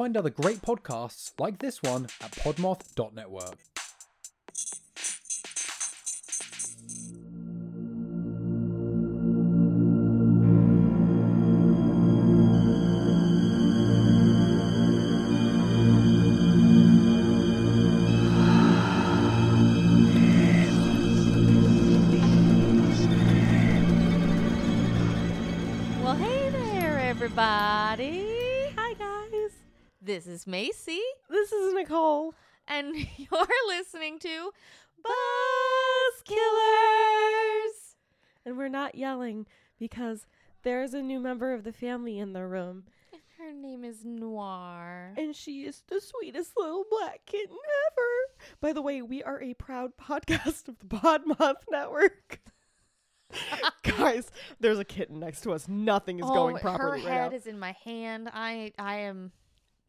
find other great podcasts like this one at podmoth.network. is Macy, This is Nicole. and you're listening to Buzz Killers. And we're not yelling because there's a new member of the family in the room. Her name is Noir. And she is the sweetest little black kitten ever. By the way, we are a proud podcast of the Podmoth Network. Guys, there's a kitten next to us. Nothing is oh, going properly Oh, her right head now. is in my hand. I, I am.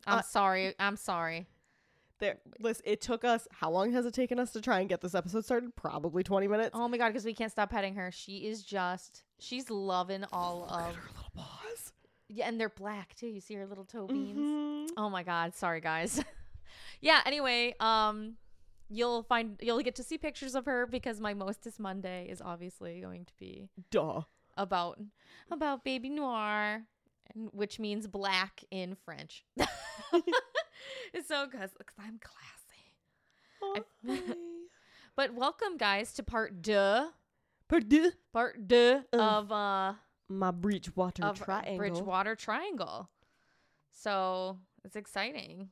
I'm Uh, sorry. I'm sorry. There, listen, it took us. How long has it taken us to try and get this episode started? Probably 20 minutes. Oh my god, because we can't stop petting her. She is just. She's loving all Look at of. her little paws. Yeah, and they're black too. You see her little toe beans. Mhm. Oh my god, sorry guys. yeah, anyway, um you'll find you'll get to see pictures of her because my Mostest Monday is obviously going to be Duh. about about baby noir and which means black in French. so cuz I'm classy. Oh. But welcome guys to part 2 Pardon? part 2 Ugh. of uh My Bridgewater of Triangle. Bridgewater Triangle. So, it's exciting.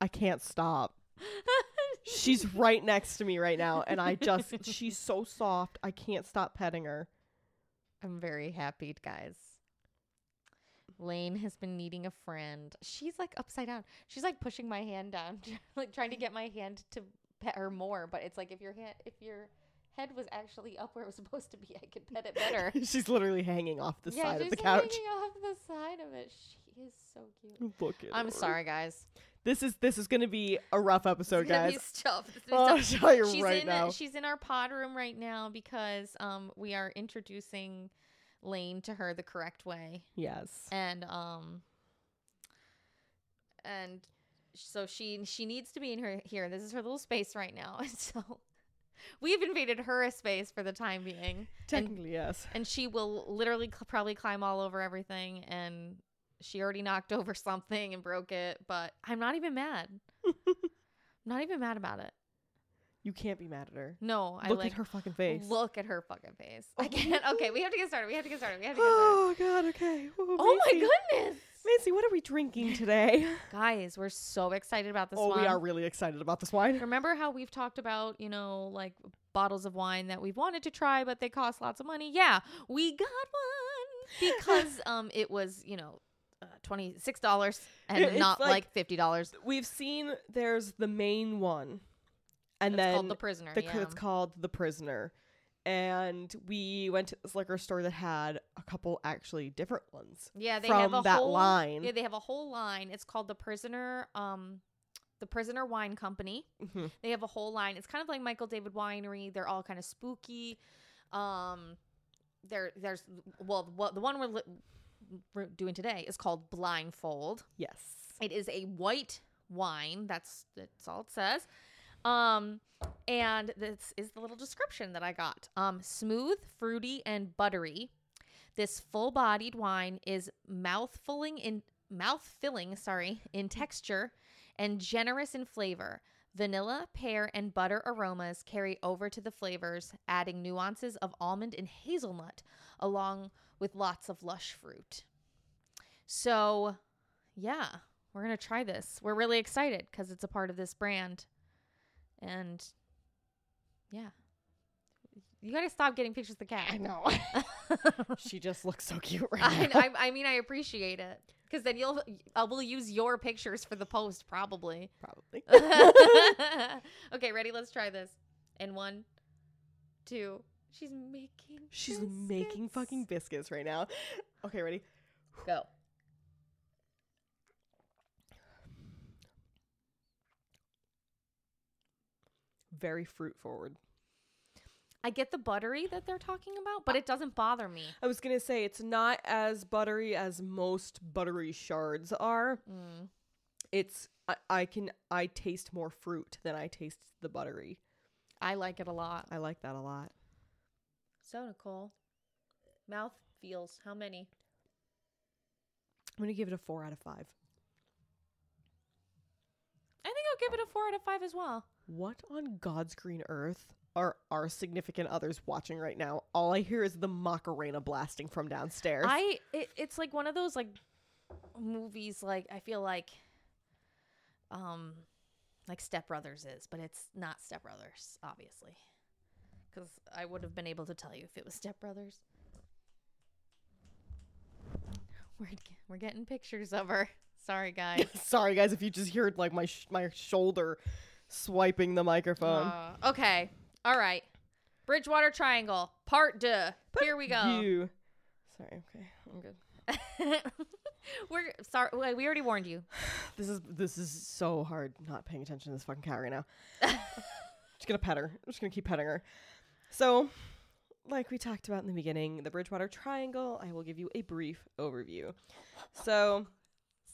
I can't stop. She's right next to me right now, and I just, she's so soft. I can't stop petting her. I'm very happy, guys. Lane has been needing a friend. She's like upside down. She's like pushing my hand down, like trying to get my hand to pet her more. But it's like if your hand, if your head was actually up where it was supposed to be, I could pet it better. she's literally hanging off the yeah, side of the couch. She's hanging off the side of it. She is so cute. Look at I'm her. sorry, guys. This is this is gonna be a rough episode, guys. be tough. It's Oh, I'll tell you she's right in now. she's in our pod room right now because um we are introducing Lane to her the correct way. yes. and um and so she she needs to be in her here. This is her little space right now. And so we've invaded her space for the time being. And, Technically, yes. and she will literally cl- probably climb all over everything. And she already knocked over something and broke it. But i'm not even mad. I'm not even mad about it You can't be mad at her. no i Look like at her fucking face. look at her fucking face i Oh. can't okay we have to get started we have to get started we have to get started Oh God. Okay. Oh, my goodness Macy, what are we drinking today? guys we're so excited about this oh, one we are really excited about this wine. Remember how we've talked about, you know, like bottles of wine that we've wanted to try, but they cost lots of money? Yeah, we got one because um it was, you know, uh, twenty six dollars and It's not like- like fifty dollars. We've seen there's the main one, and It's then called the prisoner. the, yeah. it's called the prisoner and we went to this liquor store that had a couple actually different ones yeah, they from have a that whole, line Yeah, they have a whole line. It's called the prisoner. Um, the prisoner wine company. Mhm. They have a whole line. It's kind of like Michael David Winery. They're all kind of spooky. Um, there, there's well, what the one we're, li- we're doing today is called Blindfold. yes It is a white wine. That's that's all it says. Um, and this is the little description that I got. Um, smooth, fruity, and buttery. This full-bodied wine is mouth-filling in mouth-filling, sorry, in texture and generous in flavor. Vanilla, pear, and butter aromas carry over to the flavors, adding nuances of almond and hazelnut, along with lots of lush fruit. So, yeah, we're gonna try this. We're really excited because it's a part of this brand, and yeah, you gotta stop getting pictures of the cat. i know she just looks so cute right I, now I, I mean, I appreciate it because then you'll uh, we'll use your pictures for the post probably. probably okay, ready? Let's try this. And one, two. She's making. she's making fucking biscuits right now okay ready go. Very fruit forward I get the buttery that they're talking about, but it doesn't bother me. I was gonna say it's not as buttery as most buttery chards are. Mm. It's I, I can I taste more fruit than I taste the buttery. I like it a lot. I like that a lot. So Nicole, mouth feels how many? I'm gonna give it a four out of five. I think I'll give it a four out of five as well. What on God's green earth are our significant others watching right now? All I hear is the Macarena blasting from downstairs. I it, it's like one of those like movies like I feel like um like Step Brothers is, but it's not Step Brothers, obviously. Cuz I would have been able to tell you if it was Step Brothers. We're we're getting pictures of her. Sorry guys. Sorry guys if you just heard like my sh- my shoulder swiping the microphone. Uh, okay. All right. Bridgewater Triangle, part deux. Here we go. You. Sorry. Okay. I'm good. We're sorry. We already warned you. This is this is so hard not paying attention to this fucking cat right now. just gonna pet her. I'm just gonna keep petting her. So, like we talked about in the beginning, the Bridgewater Triangle. I will give you a brief overview. So,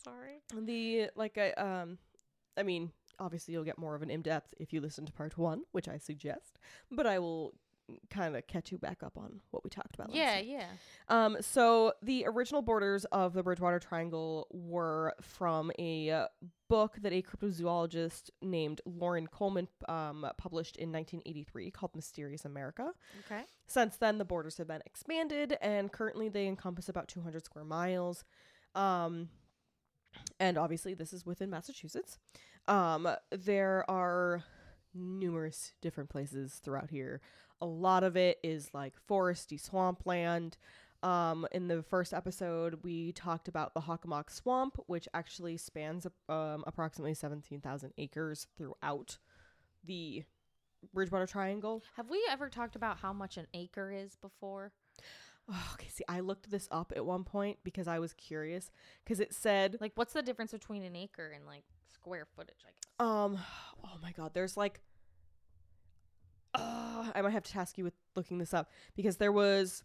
Sorry. the like I um, I mean, obviously you'll get more of an in depth if you listen to part one, which I suggest. But I will kind of catch you back up on what we talked about. last Yeah, yeah. Um, so the original borders of the Bridgewater Triangle were from a book that a cryptozoologist named Loren Coleman um, published in 1983 called Mysterious America. Okay. Since then, the borders have been expanded, and currently they encompass about 200 square miles. Um, and obviously, this is within Massachusetts. Um, there are numerous different places throughout here. A lot of it is like foresty swampland. Um, in the first episode, we talked about the Hockomock Swamp, which actually spans um, approximately 17,000 acres throughout the Bridgewater Triangle. Have we ever talked about how much an acre is before? Oh, okay, see, I looked this up at one point because I was curious because it said, Like, what's the difference between an acre and like square footage? I guess. um, oh my god, there's like, uh, I might have to task you with looking this up because there was,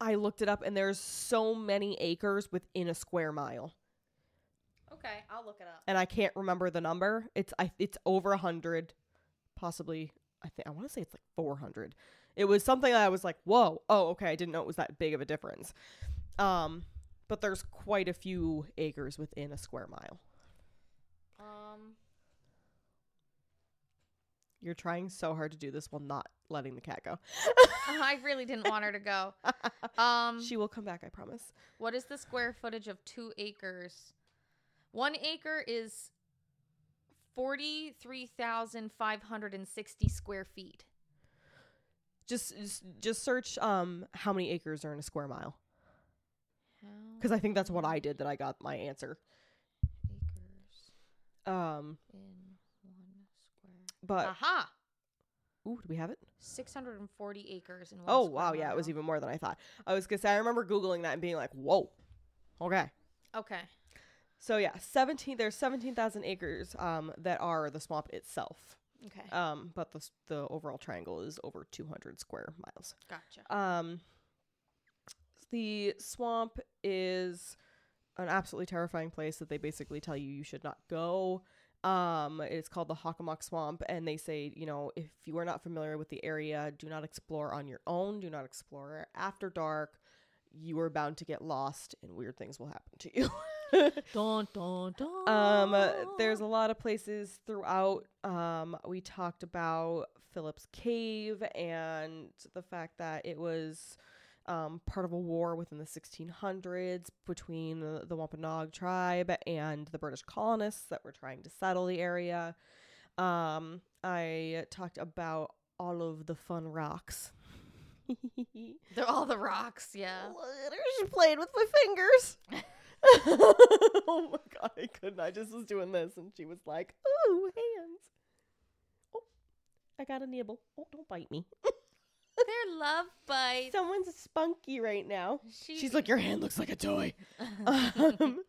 I looked it up and there's so many acres within a square mile Okay, I'll look it up. and I can't remember the number. It's I it's over a hundred, possibly. I think I want to say it's like four hundred. It was something that I was like, whoa, oh okay, I didn't know it was that big of a difference. Um, but there's quite a few acres within a square mile. You're trying so hard to do this while not letting the cat go. I really didn't want her to go. Um, she will come back, I promise. what is the square footage of two acres? One acre is forty-three thousand five hundred and sixty square feet. Just just, just search um how many acres are in a square mile because I think that's what I did that I got my answer. acres Um, in? But Aha! ooh, do we have it? Six hundred and forty acres in one. Oh wow, yeah, it was even more than I thought. I was gonna say I remember googling that and being like, "Whoa, okay." Okay. So yeah, seventeen. There's seventeen thousand acres um that are the swamp itself. Okay. Um, but the the overall triangle is over two hundred square miles. gotcha. Um, the swamp is an absolutely terrifying place that they basically tell you you should not go. Um, it's called the Hockomock Swamp, and they say, you know, if you are not familiar with the area, do not explore on your own. Do not explore after dark. You are bound to get lost, and weird things will happen to you. Dun dun dun. Um, uh, there's a lot of places throughout. Um, we talked about Phillips Cave and the fact that it was um, part of a war within the 1600s between the, the Wampanoag tribe and the British colonists that were trying to settle the area. Um, I talked about all of the fun rocks. They're all the rocks. Yeah. She played with my fingers. oh my god, I couldn't. I just was doing this, and she was like, "Ooh, hands." Oh, I got a nibble. Oh, don't bite me. They're love bites. Someone's spunky right now. She- She's like, "Your hand looks like a toy." um,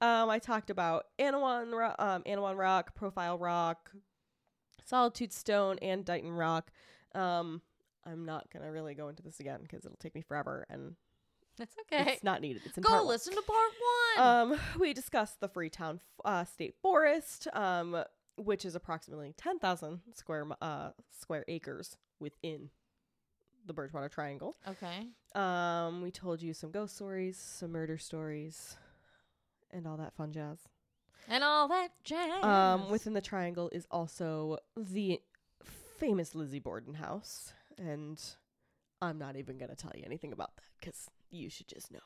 um, I talked about Anawan, Ro- um, Anawan Rock, Profile Rock, Solitude Stone, and Dighton Rock. Um, I'm not gonna really go into this again because it'll take me forever, and That's okay. it's not needed. It's in Go part one. listen to part one. Um, we discussed the Freetown uh, State Forest, um, which is approximately ten thousand square mi- uh square acres within the Bridgewater Triangle. okay. Um, we told you some ghost stories, some murder stories, and all that fun jazz. And all that jazz. Um, within the triangle is also the famous Lizzie Borden house, and I'm not even gonna tell you anything about that because you should just know.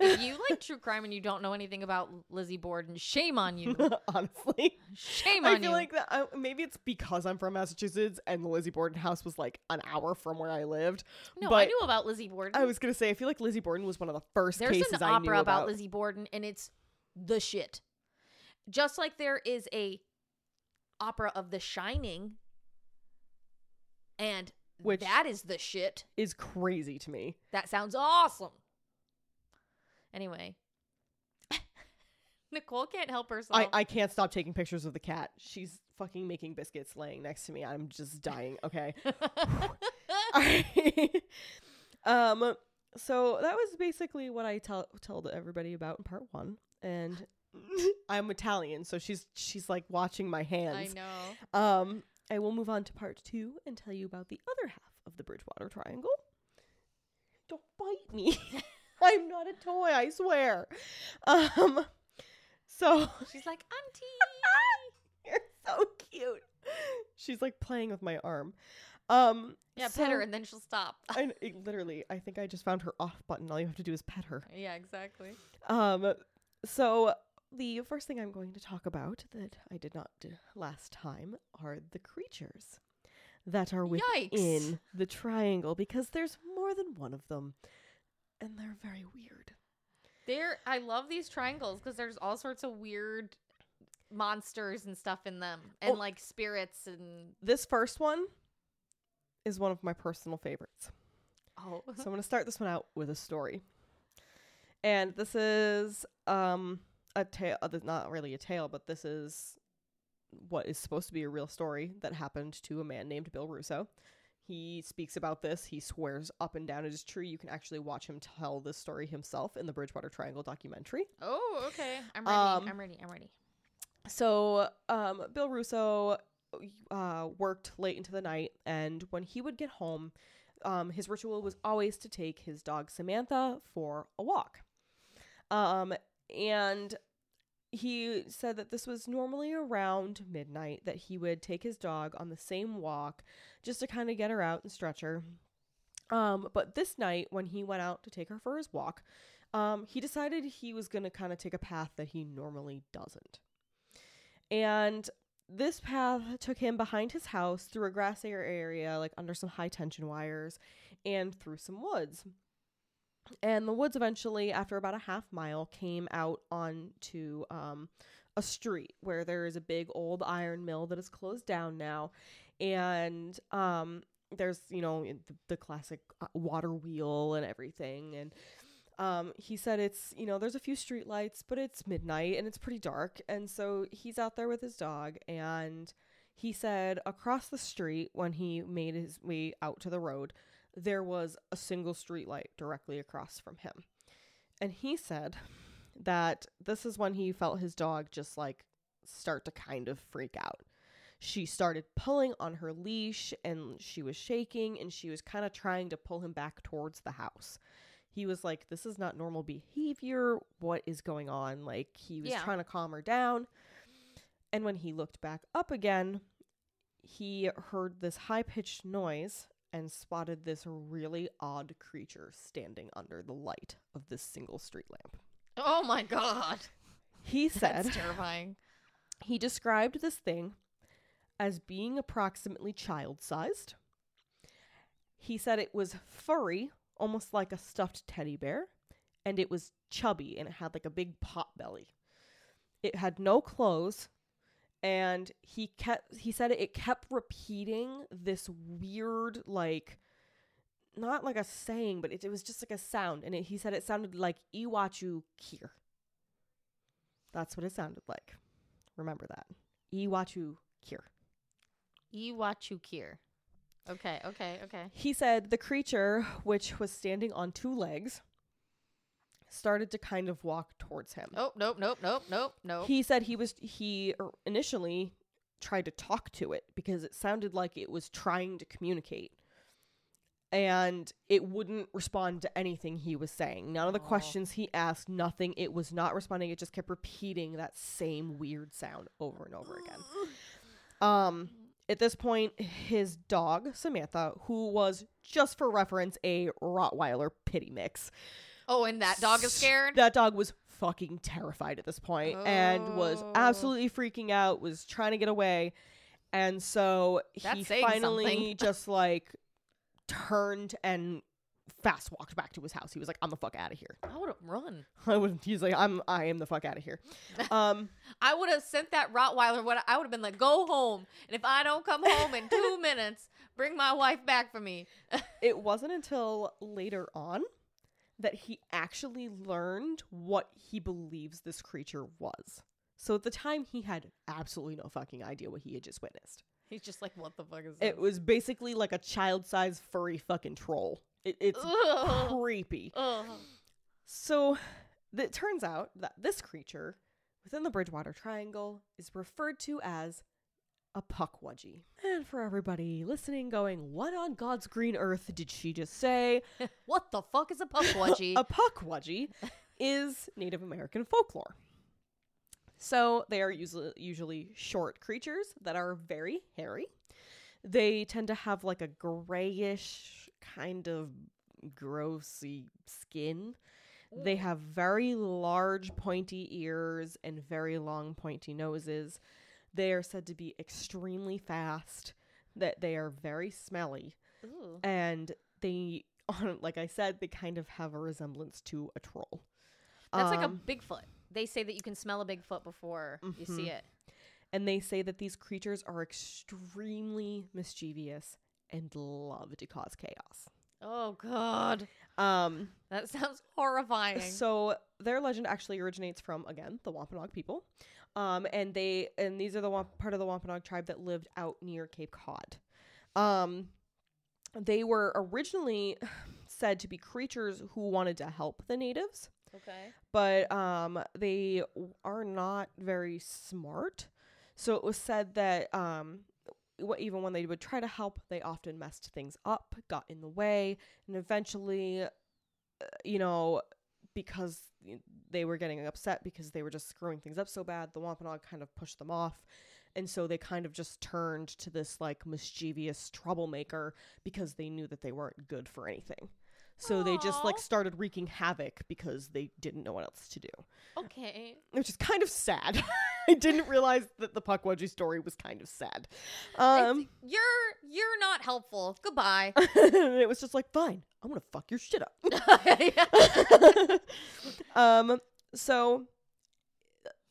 If you like true crime and you don't know anything about Lizzie Borden, shame on you. Honestly, Shame on you. I feel you. like that. I, maybe it's because I'm from Massachusetts and the Lizzie Borden house was like an hour from where I lived. no, I knew about Lizzie Borden. I was gonna say I feel like Lizzie Borden was one of the first There's cases an I opera knew about Lizzie Borden, and it's the shit. Just like there is a opera of The Shining, and Which- that is the shit. is crazy to me. That sounds awesome. Anyway, Nicole can't help herself. I, I can't stop taking pictures of the cat. She's fucking making biscuits laying next to me. I'm just dying. Okay. um so that was basically what I tell told everybody about in part 1 and I'm Italian so she's she's like watching my hands. I know. Um I will move on to part 2 and tell you about the other half of the Bridgewater Triangle. Don't bite me. I'm not a toy, I swear. Um so She's like, Auntie. you're so cute. She's like playing with my arm. Um Yeah, so- pet her and then she'll stop. I it literally, I think I just found her off button. All you have to do is pet her. yeah, exactly. Um, so the first thing I'm going to talk about that I did not do last time are the creatures that are within Yikes. the triangle because there's more than one of them, and they're very weird. There, I love these triangles because there's all sorts of weird monsters and stuff in them, and Oh. like spirits and This first one is one of my personal favorites. oh, so I'm going to start this one out with a story. And this is um a tale, uh, not really a tale, but this is what is supposed to be a real story that happened to a man named Bill Russo. He speaks about this. He swears up and down it is true. You can actually watch him tell this story himself in the Bridgewater Triangle documentary. oh, okay. I'm ready. Um, I'm ready. I'm ready. So, um, Bill Russo uh, worked late into the night, and when he would get home, um, his ritual was always to take his dog Samantha for a walk. Um, and he said that this was normally around midnight that he would take his dog on the same walk just to kind of get her out and stretch her. Um, but this night, when he went out to take her for his walk, um, he decided he was going to kind of take a path that he normally doesn't. And this path took him behind his house through a grassy area, like under some high tension wires, and through some woods. And the woods eventually, after about a half mile, came out onto um, a street where there is a big old iron mill that is closed down now. And um, there's, you know, the, the classic uh, water wheel and everything. And um, he said it's, you know, there's a few street lights, but it's midnight and it's pretty dark. And so he's out there with his dog. And he said across the street, when he made his way out to the road, there was a single street light directly across from him. And he said that this is when he felt his dog just like start to kind of freak out. She started pulling on her leash and she was shaking and she was kind of trying to pull him back towards the house. He was like, This is not normal behavior. What is going on? Like, he was Yeah. trying to calm her down. And when he looked back up again, he heard this high pitched noise and spotted this really odd creature standing under the light of this single street lamp. Oh my god. He said That's terrifying. he described this thing as being approximately child sized. He said it was furry, almost like a stuffed teddy bear, and it was chubby and it had like a big pot belly. It had no clothes, and he kept he said it kept repeating this weird like not like a saying, but it, it was just like a sound, and it, he said it sounded like Iwachu Kir. That's what it sounded like. Remember that. Iwachu Kir. Iwachukir. Okay, okay, okay. He said the creature, which was standing on two legs, started to kind of walk towards him. Oh, nope, nope, nope, nope, nope. He said he was he er, initially tried to talk to it because it sounded like it was trying to communicate. And it wouldn't respond to anything he was saying. None of the Aw. questions he asked, nothing. It was not responding. It just kept repeating that same weird sound over and over again. Um, at this point, his dog, Samantha, who was just for reference a Rottweiler pity mix, oh, and that dog is scared? that dog was fucking terrified at this point and was Oh. absolutely freaking out, was trying to get away. And so he That's saying finally just like turned and fast walked back to his house. He was like, I'm the fuck out of here. I would have run. I would he's like, I'm I am the fuck out of here. Um I would have sent that Rottweiler. What I would have been like, go home, and if I don't come home in two minutes, bring my wife back for me. it wasn't until later on that he actually learned what he believes this creature was. So at the time he had absolutely no fucking idea what he had just witnessed. He's just like, what the fuck is this? It was basically like a child-sized furry fucking troll. It, it's Ugh. creepy. Ugh. So it turns out that this creature within the Bridgewater Triangle is referred to as a puckwudgie. And for everybody listening, going, what on God's green earth did she just say? What the fuck is a puckwudgie? a puckwudgie is Native American folklore. So they are usually usually short creatures that are very hairy. They tend to have like a grayish kind of grossy skin. They have very large pointy ears and very long pointy noses. They are said to be extremely fast, that they are very smelly, Ooh. and they like I said, they kind of have a resemblance to a troll. That's like a Um, Bigfoot. They say that you can smell a Bigfoot before you see Mhm. it. and they say that these creatures are extremely mischievous and love to cause chaos. Oh god, Um, that sounds horrifying. so their legend actually originates from again the Wampanoag people, um, and they and these are the Wamp- part of the Wampanoag tribe that lived out near Cape Cod. Um, they were originally said to be creatures who wanted to help the natives. okay. but um they are not very smart so it was said that um even when they would try to help they often messed things up got in the way and eventually uh, you know because they were getting upset because they were just screwing things up so bad the wampanoag kind of pushed them off. And so they kind of just turned to this like mischievous troublemaker because they knew that they weren't good for anything so they just like started wreaking havoc because they didn't know what else to do, Okay. which is kind of sad. I didn't realize that the Puckwudgie story was kind of sad. Um, you're you're not helpful. Goodbye. it was just like, fine, I'm gonna fuck your shit up. um, so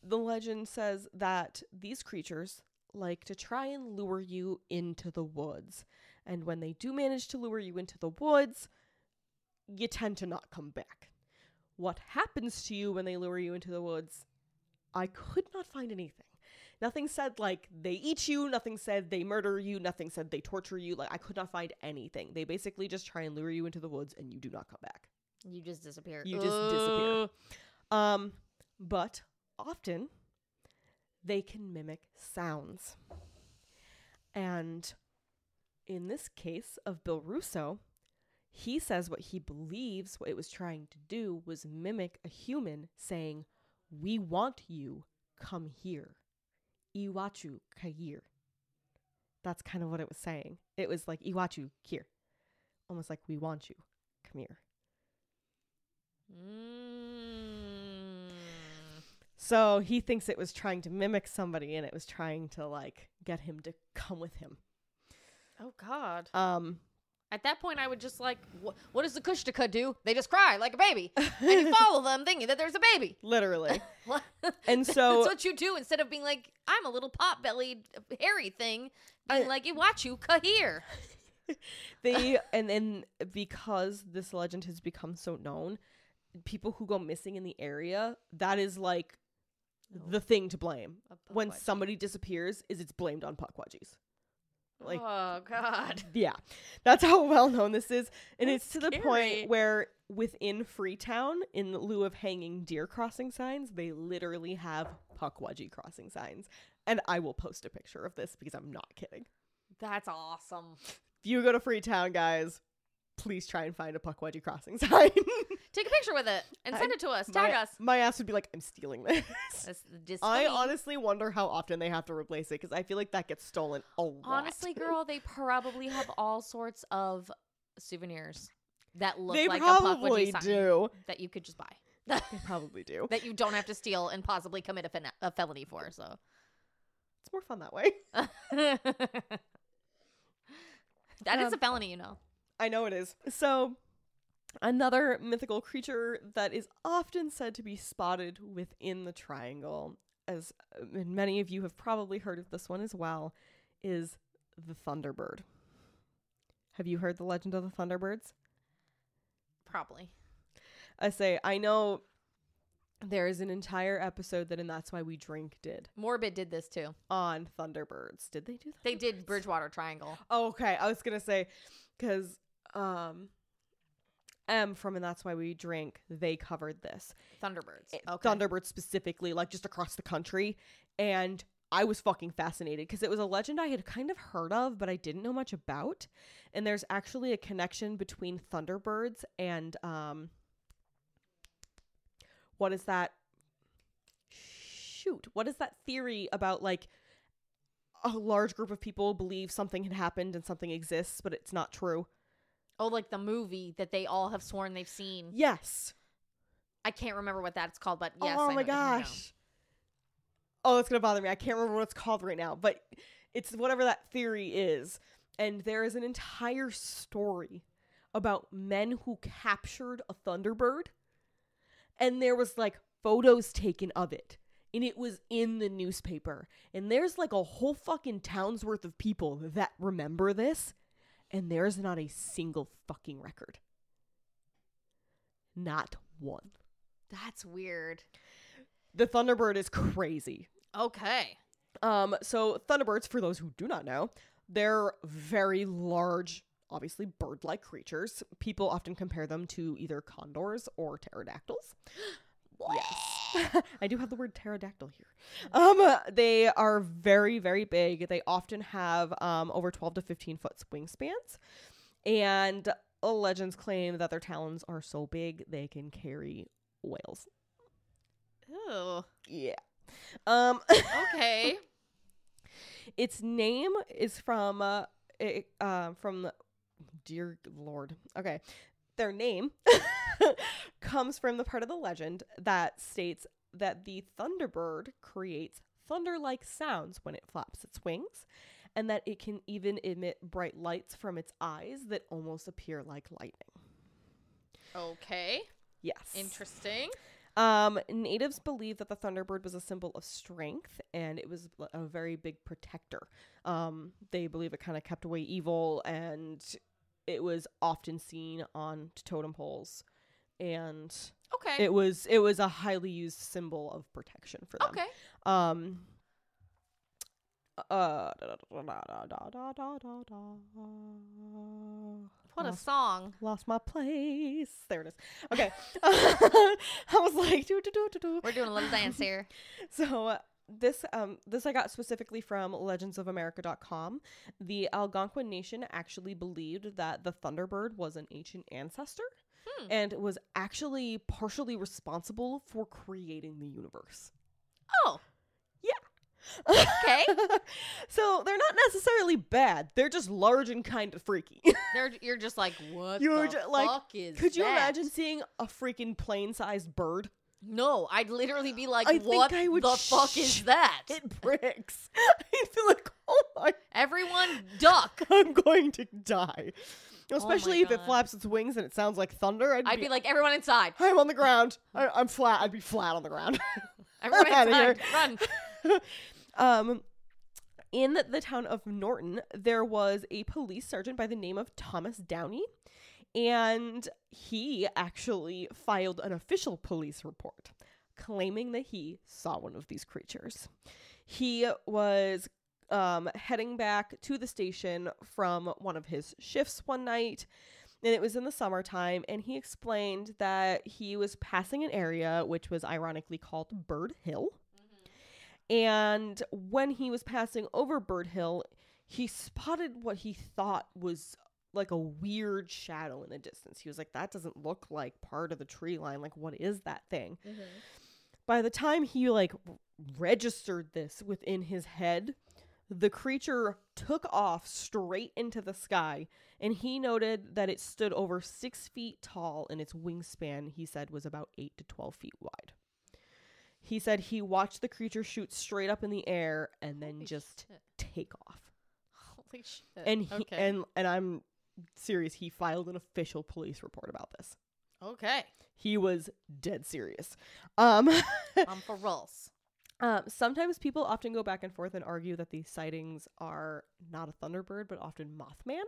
the legend says that these creatures like to try and lure you into the woods. And when they do manage to lure you into the woods, you tend to not come back. What happens to you when they lure you into the woods? I could not find anything. Nothing said like they eat you, nothing said they murder you, nothing said they torture you. Like I could not find anything. They basically just try and lure you into the woods and you do not come back. you just disappear. You just disappear. Um, but often they can mimic sounds. And in this case of Bill Russo, he says what he believes what it was trying to do was mimic a human saying, We want you, come here. Iwachu kair. That's kind of what it was saying. It was like, Iwachu, here. Almost like, We want you, come here. Mm. So he thinks it was trying to mimic somebody and it was trying to like get him to come with him. Oh God. Um At that point, I would just like, wh- what does the Kushtaka do? They just cry like a baby, and you follow them, thinking that there's a baby. literally. And That's so what you do instead of being like, I'm a little pot-bellied, hairy thing. Being I- like, Iwachu, kahir. they and then because this legend has become so known, people who go missing in the area, that is like the thing to blame. When somebody disappears, is it's blamed on Puckwudgies. Like oh god. yeah, that's how well known this is, and That's it's to the point where within Freetown, in lieu of hanging deer crossing signs, they literally have Puckwudgie crossing signs, and I will post a picture of this because I'm not kidding. That's awesome. If you go to Freetown, guys, please try and find a Puckwudgie crossing sign. Take a picture with it and send I- it to us. Tag my, us. my ass would be like, I'm stealing this. I honestly wonder how often they have to replace it because I feel like that gets stolen a lot. Honestly, girl, they probably have all sorts of souvenirs that look they like a Puckwudgie sign do. that you could just buy. They probably do. that you don't have to steal and possibly commit a, a felony for. So It's more fun that way. that is Um, a felony, you know. I know it is. So, another mythical creature that is often said to be spotted within the triangle, as uh, many of you have probably heard of this one as well, is the Thunderbird. Have you heard the legend of the Thunderbirds? Probably. I say, I know there is an entire episode that, and that's why we drink, did Morbid did this too. on Thunderbirds. Did they do that? They did Bridgewater Triangle. Oh, okay. I was gonna say because um, M from and that's why we drink. They covered this Thunderbirds. It- Okay. Thunderbird specifically, like just across the country, and I was fucking fascinated because it was a legend I had kind of heard of, but I didn't know much about. And there's actually a connection between Thunderbirds and um, what is that? Shoot, what is that theory about like? A large group of people believe something had happened and something exists, but it's not true. Oh, like the movie that they all have sworn they've seen. Yes. I can't remember what that's called, but yes. oh I my know what you mean now. gosh. Oh, it's gonna bother me. I can't remember what it's called right now, but it's whatever that theory is. And there is an entire story about men who captured a thunderbird, and there was like photos taken of it, and it was in the newspaper. And there's like a whole fucking town's worth of people that remember this, and there's not a single fucking record. Not one. That's weird. The Thunderbird is crazy. Okay. Um, so Thunderbirds, for those who do not know, they're very large, obviously bird-like creatures. People often compare them to either condors or pterodactyls. Yes. I do have the word pterodactyl here. Um, they are very, very big. They often have um, over 12 to 15 foot wingspans. And legends claim that their talons are so big they can carry whales. Ew. Yeah. Um, Okay. its name is from uh, it, uh from the dear lord okay their name comes from the part of the legend that states that the thunderbird creates thunder-like sounds when it flaps its wings and that it can even emit bright lights from its eyes that almost appear like lightning okay. yes Interesting. Um, natives believe that the thunderbird was a symbol of strength and it was a very big protector. Um, they believe it kind of kept away evil and it was often seen on totem poles and okay, it was it was a highly used symbol of protection for them. Okay. Um. Uh, what lost, a song! Lost my place. There it is. Okay, I was like, we're doing a little dance here. So uh, this um this I got specifically from legendsofamerica.com. The Algonquin nation actually believed that the thunderbird was an ancient ancestor Hmm. and was actually partially responsible for creating the universe. Oh. Yeah. Okay. so they're not necessarily bad. They're just large and kind of freaky. They're, you're just like, what You're the ju- like, fuck is Could you that? imagine seeing a freaking plane-sized bird? No, I'd literally be like, I what I the fuck is that? It bricks. I feel like, oh my Everyone duck. I'm going to die. Especially if it flaps its wings and it sounds like thunder. I'd, I'd be like, everyone inside. I'm on the ground. I, I'm flat. I'd be flat on the ground. Everyone inside. Run. um, in the town of Norton, there was a police sergeant by the name of Thomas Downey, and he actually filed an official police report claiming that he saw one of these creatures. He was um, heading back to the station from one of his shifts one night. And it was in the summertime, and he explained that he was passing an area which was ironically called Bird Hill. And when he was passing over Bird Hill, he spotted what he thought was like a weird shadow in the distance. He was like, that doesn't look like part of the tree line. Like, what is that thing? By the time he like registered this within his head, the creature took off straight into the sky, and he noted that it stood over six feet tall, and its wingspan, he said, was about eight to 12 feet wide. He said he watched the creature shoot straight up in the air and then Holy just shit. take off. Holy shit. And he okay. and and I'm serious, he filed an official police report about this. okay. He was dead serious. Um I'm for rolls. Um, sometimes people often go back and forth and argue that these sightings are not a Thunderbird, but often Mothman.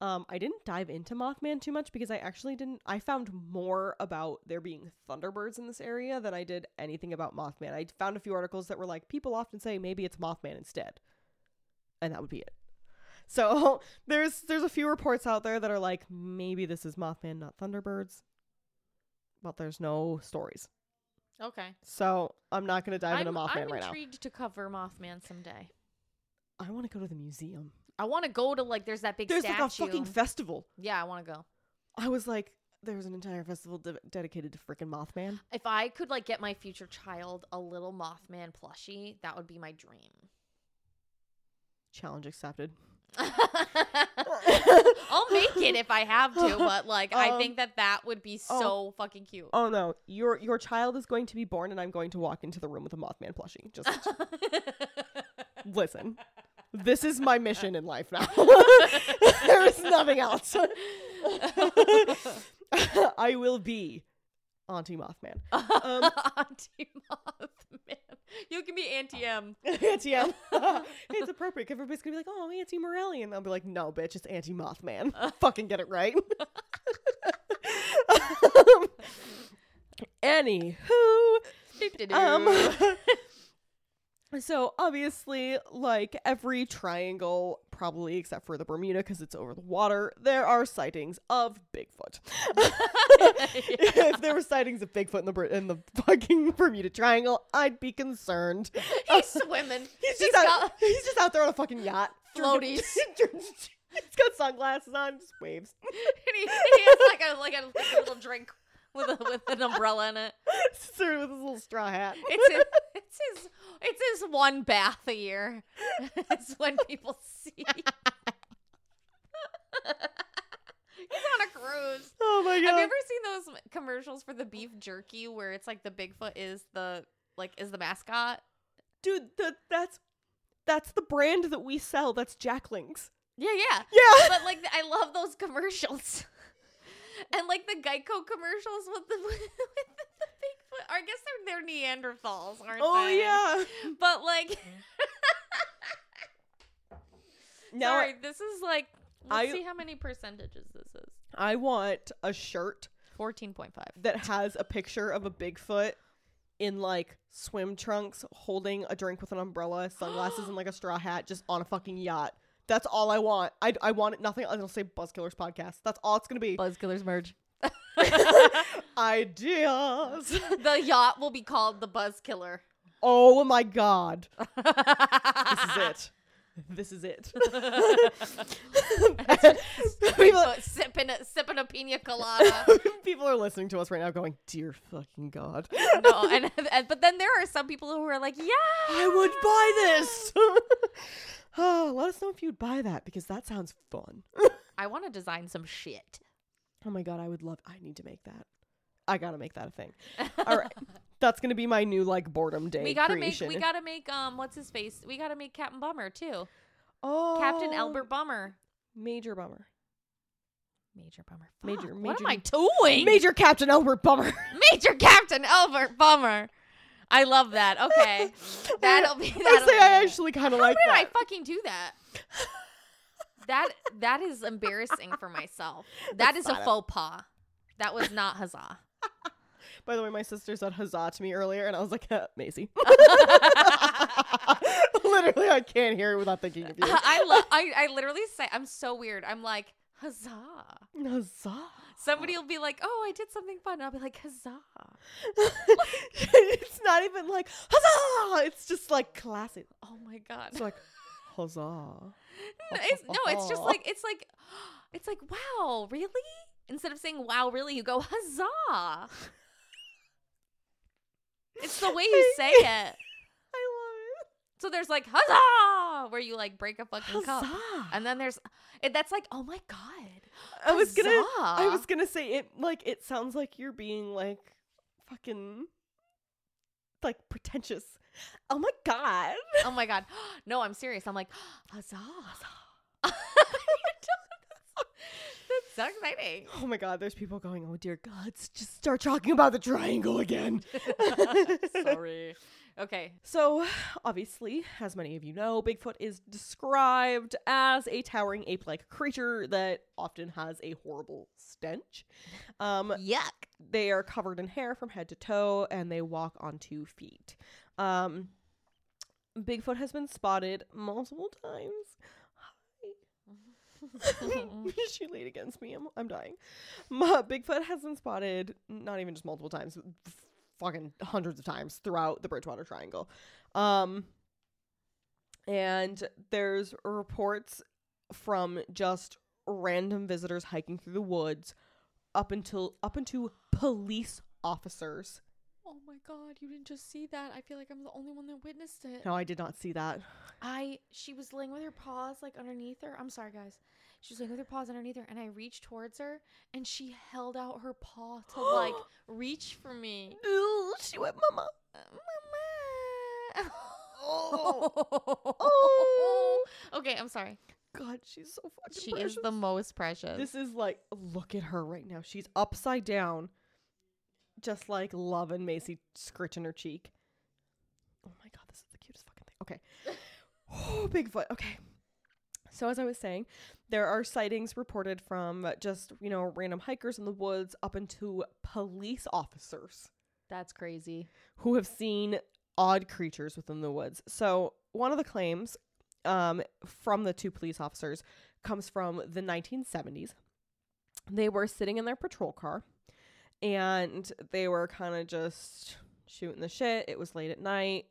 Um, I didn't dive into Mothman too much because I actually didn't. I found more about there being Thunderbirds in this area than I did anything about Mothman. I found a few articles that were like, people often say maybe it's Mothman instead, and that would be it. So there's there's a few reports out there that are like maybe this is Mothman, not Thunderbirds, but there's no stories. Okay. So I'm not gonna dive I'm, into Mothman I'm right now. intrigued to cover Mothman someday. I want to go to the museum. I want to go to like there's that big There's statue. like a fucking festival. yeah, I want to go. I was like, there's an entire festival de- dedicated to freaking Mothman. If I could like get my future child a little Mothman plushie, that would be my dream. Challenge accepted. I'll make it if I have to, but like I Um, think that that would be oh. so fucking cute. Oh no, your your child is going to be born, and I'm going to walk into the room with a Mothman plushie. Just listen. This is my mission in life now. there is nothing else. I will be Auntie Mothman. Um, Auntie Mothman. You can be Auntie M. Auntie M. it's appropriate. Everybody's gonna be like, "Oh, Auntie Morelli," and I'll be like, "No, bitch, it's Auntie Mothman." Fucking get it right. um, anywho, um, so obviously, like every triangle, probably except for the Bermuda because it's over the water, there are sightings of Bigfoot. if there were sightings of Bigfoot in the in the fucking Bermuda Triangle, I'd be concerned. He's swimming. He's He's just out, got he's just out there on a fucking yacht. Floaties. he's got sunglasses on, just waves. and he, he has like a, like a little drink with a with an umbrella in it. Sir with his little straw hat. It's his, it's his it's his one bath a year. it's when people see. He's on a cruise. oh my god. Have you ever seen those commercials for the beef jerky where it's like the Bigfoot is the like is the mascot? Dude, that that's that's the brand that we sell. That's Jack Link's. Yeah, yeah. Yeah. But like I love those commercials. And like the Geico commercials with the with the Bigfoot. I guess they're they're Neanderthals, aren't oh they? Oh yeah. But like mm. Now sorry, this is like let's I- see how many percentages this is. I want a shirt Fourteen point five. that has a picture of a Bigfoot in like swim trunks holding a drink with an umbrella, sunglasses, and like a straw hat just on a fucking yacht. That's all I want. I, I want it nothing. I'll say Buzzkillers podcast. That's all it's gonna be. Buzzkillers merge. Ideas. the yacht will be called the Buzzkiller. Oh my god. This is it. This is it. people, sipping a, sipping a pina colada. people are listening to us right now going, Dear fucking God. no, and, and but then there are some people who are like, yeah, I would buy this. oh, let us know if you'd buy that because that sounds fun. I want to design some shit. Oh my god, I would love I need to make that. I gotta make that a thing. All right. That's gonna be my new like boredom day. we gotta creation. make we gotta make um what's his face? We gotta make Captain Bummer too. oh, Captain Albert Bummer. Major bummer. Major Bummer. Major- Fuck, What major- am I doing? Major Captain Albert Bummer. Major Captain Albert Bummer. I love that. Okay, that'll be. I That'll say be I actually kind of like. How did I fucking do that? That that is embarrassing for myself. That That's is a faux pas. That was not huzzah. By the way, my sister said huzzah to me earlier, and I was like, uh, Maisie. literally, I can't hear it without thinking of you. Uh, I love. I I literally say I'm so weird. I'm like huzzah. Huzzah. Somebody will be like, "Oh, I did something fun." And I'll be like, "Huzzah!" it's not even like huzzah. It's just like classic. Oh my god! It's like huzzah. No, it's, no, it's just like it's like it's like wow, really? Instead of saying wow, really, you go huzzah. It's the way you say it. I love it. So there's like huzzah, where you like break a fucking cup, Huzzah. and then there's it, that's like oh my god. I was gonna. I Huzzah. was gonna say it. Like it sounds like you're being like fucking like pretentious. Oh my god. Oh my god. No, I'm serious. I'm like huzzah. So exciting. Oh my god. There's people going. Oh dear God. Just start talking about the triangle again. Sorry. Okay. So, obviously, as many of you know, Bigfoot is described as a towering ape like creature that often has a horrible stench. Um, Yuck. they are covered in hair from head to toe and they walk on two feet. Um, Bigfoot has been spotted multiple times. She laid against me. I'm, I'm dying. Ma- Bigfoot has been spotted not even just multiple times, f- fucking hundreds of times throughout the Bridgewater Triangle. Um, and there's reports from just random visitors hiking through the woods up until up into police officers. Oh my god, you didn't just see that. I feel like I'm the only one that witnessed it. No, I did not see that. I she was laying with her paws like underneath her. I'm sorry guys. She was laying with her paws underneath her and I reached towards her and she held out her paw to like reach for me. Ooh, she went, Mama. Uh, Mama. Oh. okay, I'm sorry. God, she's so fucking She precious. is the most precious. This is like, look at her right now. She's upside down, just like loving Macy scritching her cheek. Oh my god, this is the cutest fucking thing. Okay. Oh, Bigfoot. Okay. So as I was saying, there are sightings reported from just, you know, random hikers in the woods up into police officers That's crazy. who have seen odd creatures within the woods. So one of the claims um, from the two police officers comes from the 1970s. They were sitting in their patrol car and they were kind of just shooting the shit. It was late at night.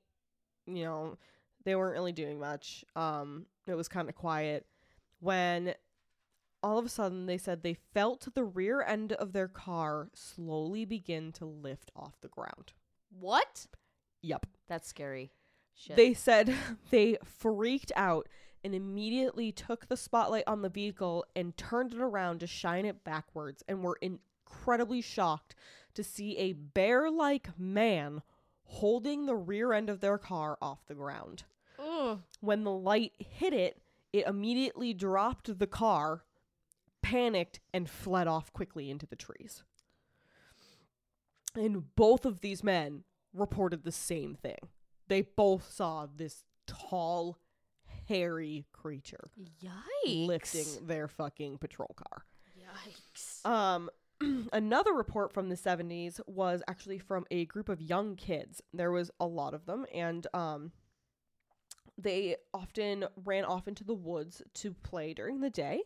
You know, they weren't really doing much. Um, it was kind of quiet when all of a sudden they said they felt the rear end of their car slowly begin to lift off the ground. What? Yep. That's scary. Shit. They said they freaked out and immediately took the spotlight on the vehicle and turned it around to shine it backwards and were incredibly shocked to see a bear like man holding the rear end of their car off the ground. Ugh. When the light hit it, it immediately dropped the car, panicked, and fled off quickly into the trees. And both of these men reported the same thing. They both saw this tall, hairy creature Yikes. lifting their fucking patrol car. Yikes. Um, another report from the 70s was actually from a group of young kids. There was a lot of them, and um, they often ran off into the woods to play during the day.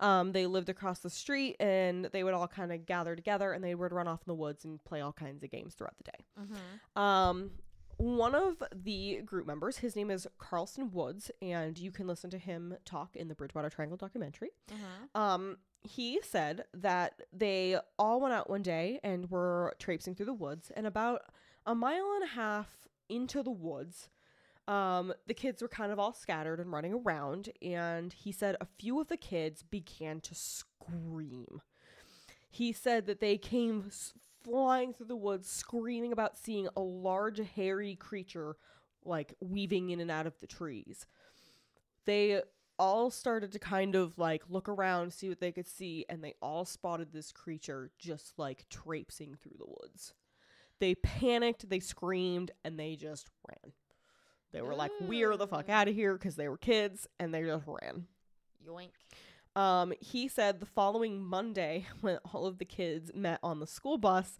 Um, they lived across the street, and they would all kind of gather together, and they would run off in the woods and play all kinds of games throughout the day. mm-hmm. Um, one of the group members, his name is Carlson Woods, and you can listen to him talk in the Bridgewater Triangle documentary. Mm-hmm. Um, he said that they all went out one day and were traipsing through the woods, and about a mile and a half into the woods, um, the kids were kind of all scattered and running around, and he said a few of the kids began to scream. He said that they came flying through the woods, screaming about seeing a large, hairy creature like weaving in and out of the trees. They all started to kind of like look around, see what they could see, and they all spotted this creature just like traipsing through the woods. They panicked, they screamed, and they just ran. They were like, "We're the fuck out of here" because they were kids, and they just ran. Yoink. Um, he said the following Monday, when all of the kids met on the school bus,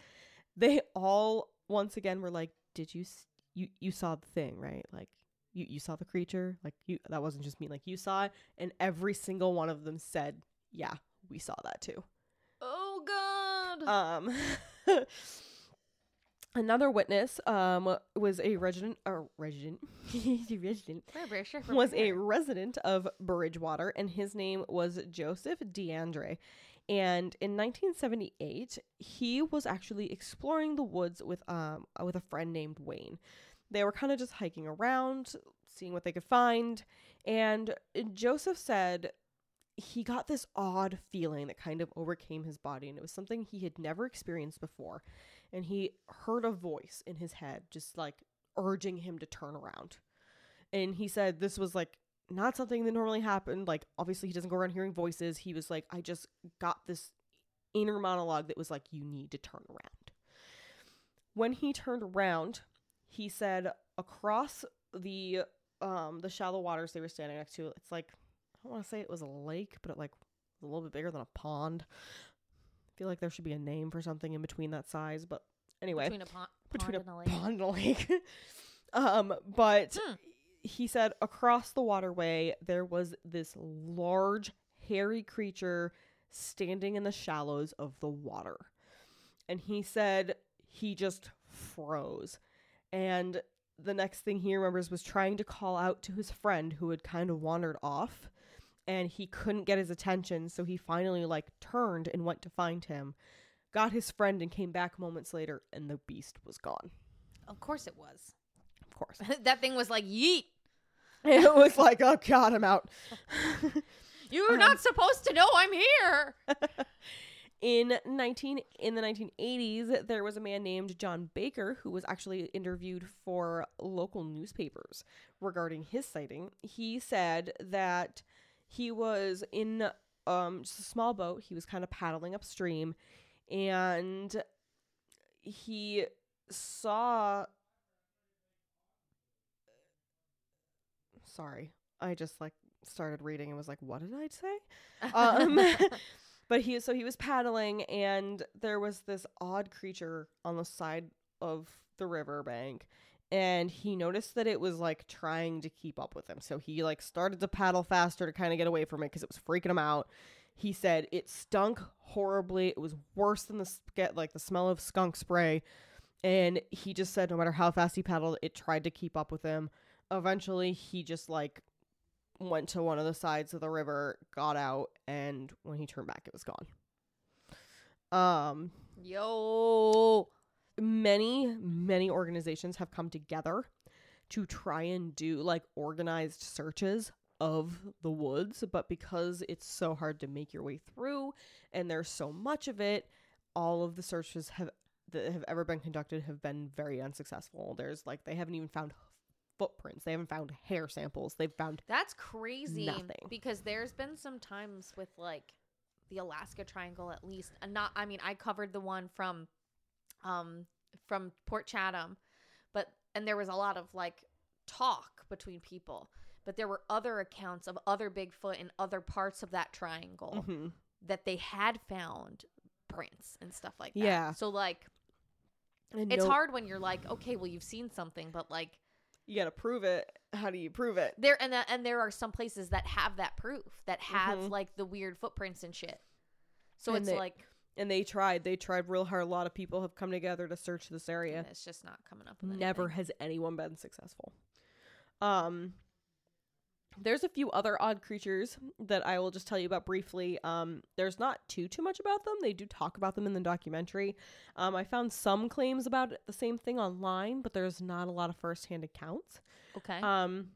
they all once again were like, "Did you s- you you saw the thing, right? Like, you you saw the creature like you that wasn't just me like you saw it and every single one of them said yeah we saw that too Oh God. um another witness um was a resident or resident resident was a resident of Bridgewater, and his name was Joseph DeAndrade. And in 1978, he was actually exploring the woods with um with a friend named Wayne. They were kind of just hiking around, seeing what they could find, and uh, Joseph said he got this odd feeling that kind of overcame his body, and it was something he had never experienced before. And he heard a voice in his head, just like urging him to turn around and he said this was like not something that normally happened like obviously he doesn't go around hearing voices he was like i just got this inner monologue that was like you need to turn around when he turned around he said across the um the shallow waters they were standing next to it's like i don't want to say it was a lake but it like was a little bit bigger than a pond i feel like there should be a name for something in between that size but anyway between a pond, between pond a and a lake. pond and a lake. um, but Hmm. he said across the waterway there was this large, hairy creature standing in the shallows of the water. And he said he just froze. And the next thing he remembers was trying to call out to his friend who had kind of wandered off and he couldn't get his attention so he finally like turned and went to find him got his friend and came back moments later and the beast was gone Of course it was. of course that thing was like yeet. it was like oh god i'm out You're Um, not supposed to know I'm here. In 19 in the 1980s there was a man named john baker who was actually interviewed for local newspapers regarding his sighting. He said that he was in um just a small boat. He was kind of paddling upstream and he saw sorry i just like started reading and was like what did i say? Um but he so he was paddling and there was this odd creature on the side of the riverbank and he noticed that it was like trying to keep up with him. So he like started to paddle faster to kind of get away from it because it was freaking him out. He said it stunk horribly. It was worse than the get like the smell of skunk spray. And he just said no matter how fast he paddled it tried to keep up with him. Eventually he just like went to one of the sides of the river, got out, and when he turned back, it was gone. Um, Yo. many, many organizations have come together to try and do like organized searches of the woods, but because it's so hard to make your way through and there's so much of it, all of the searches have that have ever been conducted have been very unsuccessful. There's like they haven't even found footprints. They haven't found hair samples. They've found That's crazy. Nothing. Because there's been some times with like the Alaska Triangle at least. And not I mean, I covered the one from um from Port Chatham, but and there was a lot of like talk between people. But there were other accounts of other Bigfoot in other parts of that triangle Mhm. that they had found prints and stuff like that. Yeah. So like And it's no- hard when you're like, okay, well you've seen something, but like You gotta prove it. How do you prove it? there and that, and there are some places that have that proof that have Mhm. like the weird footprints and shit. So And it's they- like And they tried. They tried real hard. A lot of people have come together to search this area. it's just not coming up. With Never has anyone been successful. Um there's a few other odd creatures that I will just tell you about briefly. Um, there's not too too much about them. They do talk about them in the documentary. Um, I found some claims about the same thing online, but there's not a lot of firsthand accounts. Okay. Um,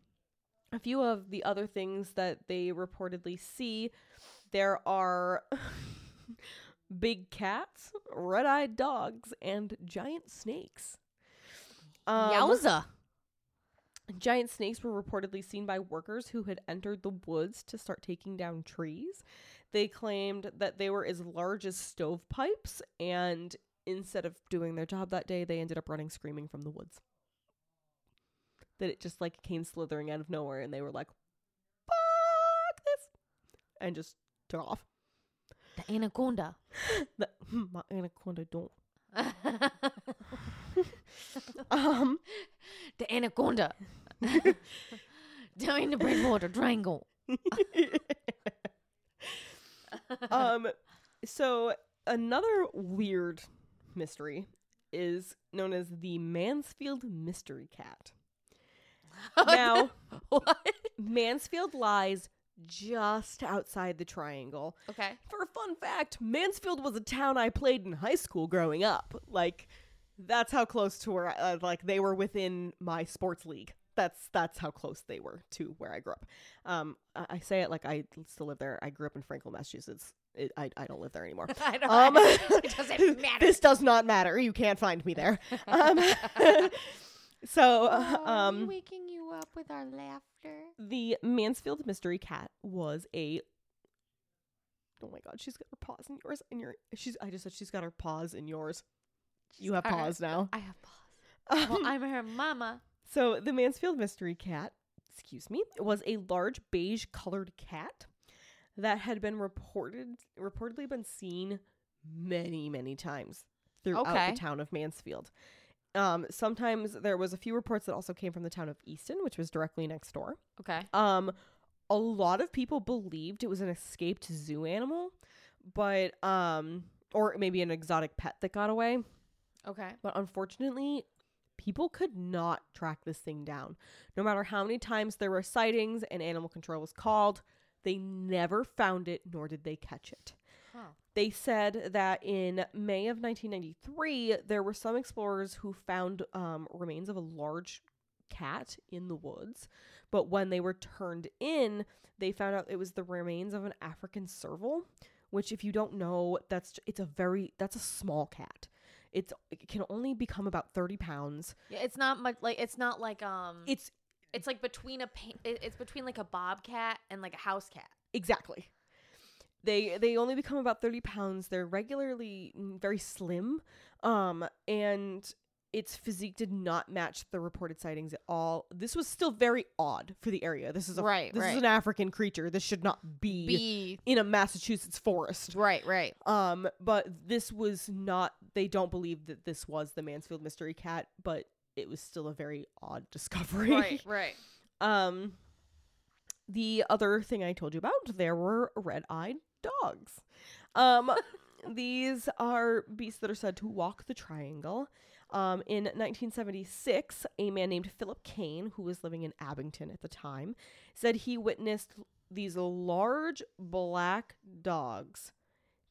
a few of the other things that they reportedly see, there are big cats, red-eyed dogs, and giant snakes. Um, Yowza. Giant snakes were reportedly seen by workers who had entered the woods to start taking down trees. They claimed that they were as large as stovepipes, and instead of doing their job that day, they ended up running screaming from the woods. That it just like came slithering out of nowhere, and they were like, "Fuck this," and just took off. The anaconda. The, my anaconda don't. Um, the anaconda. Down the Bridgewater Triangle. um, so another weird mystery is known as the Mansfield Mystery Cat. Now, what? Mansfield lies just outside the triangle. Okay. For a fun fact, Mansfield was a town I played in high school growing up. Like, that's how close to where I, uh, like they were within my sports league. That's that's how close they were to where I grew up. Um, I, I say it like I still live there. I grew up in Franklin, Massachusetts. It, I I don't live there anymore. I don't Um, it doesn't matter. this does not matter. You can't find me there. Um, so, Oh, um, waking you up with our laughter. the Mansfield Mystery Cat was a. Oh my God, she's got her paws in yours, and your. She's. I just said she's got her paws in yours. You have She's got her- paws now. I have paws. Well, I'm her mama. so the Mansfield Mystery Cat, excuse me, was a large beige colored cat that had been reported reportedly been seen many many times throughout Okay. the town of Mansfield. Um, sometimes there was a few reports that also came from the town of Easton, which was directly next door. Okay. Um, a lot of people believed it was an escaped zoo animal, but um, or maybe an exotic pet that got away. Okay. But unfortunately, people could not track this thing down. No matter how many times there were sightings and animal control was called, they never found it, nor did they catch it. Huh. They said that in May of 1993, there were some explorers who found um, remains of a large cat in the woods. But when they were turned in, they found out it was the remains of an African serval, which, if you don't know, that's it's a very that's a small cat. It's it can only become about 30 pounds. Yeah, it's not much like it's not like um It's it's like between a pa- it's between like a bobcat and like a house cat. Exactly. They they only become about 30 pounds. They're regularly mm, very slim. Um and its physique did not match the reported sightings at all. This was still very odd for the area. This is a Right, this is an African creature. This should not be, B. in a Massachusetts forest. Right, right. Um but this was not they don't believe that this was the Mansfield mystery cat, but it was still a very odd discovery. Right, right. Um, the other thing I told you about, there were red-eyed dogs. Um, these are beasts that are said to walk the triangle. Um, in 1976, a man named Philip Kane, who was living in Abington at the time, said he witnessed these large black dogs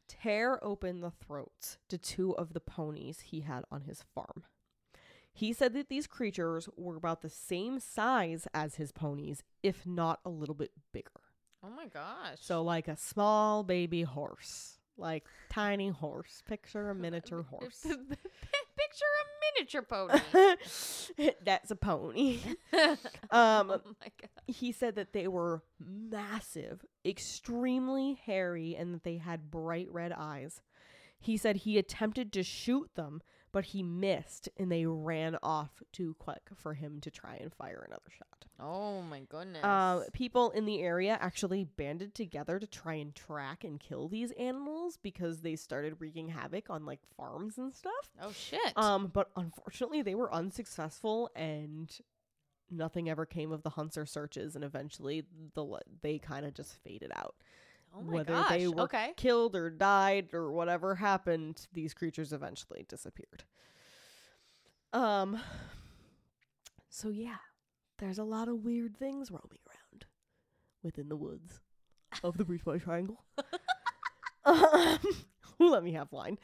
tear open the throats to two of the ponies he had on his farm. He said that these creatures were about the same size as his ponies, if not a little bit bigger. Oh my gosh. So, like a small baby horse, like tiny horse. Picture a miniature horse. Picture a miniature pony. That's a pony. oh Um, my god. he said that they were massive, extremely hairy, and that they had bright red eyes. He said he attempted to shoot them, but he missed, and they ran off too quick for him to try and fire another shot. Oh my goodness. Uh, people in the area actually banded together to try and track and kill these animals because they started wreaking havoc on like farms and stuff. oh shit. Um, but unfortunately, they were unsuccessful, and nothing ever came of the hunts or searches. And eventually, the they kind of just faded out. Oh Whether gosh. they were okay. killed or died or whatever happened, these creatures eventually disappeared. Um. So yeah, there's a lot of weird things roaming around within the woods of the Bridgewater Triangle. um, let me have wine.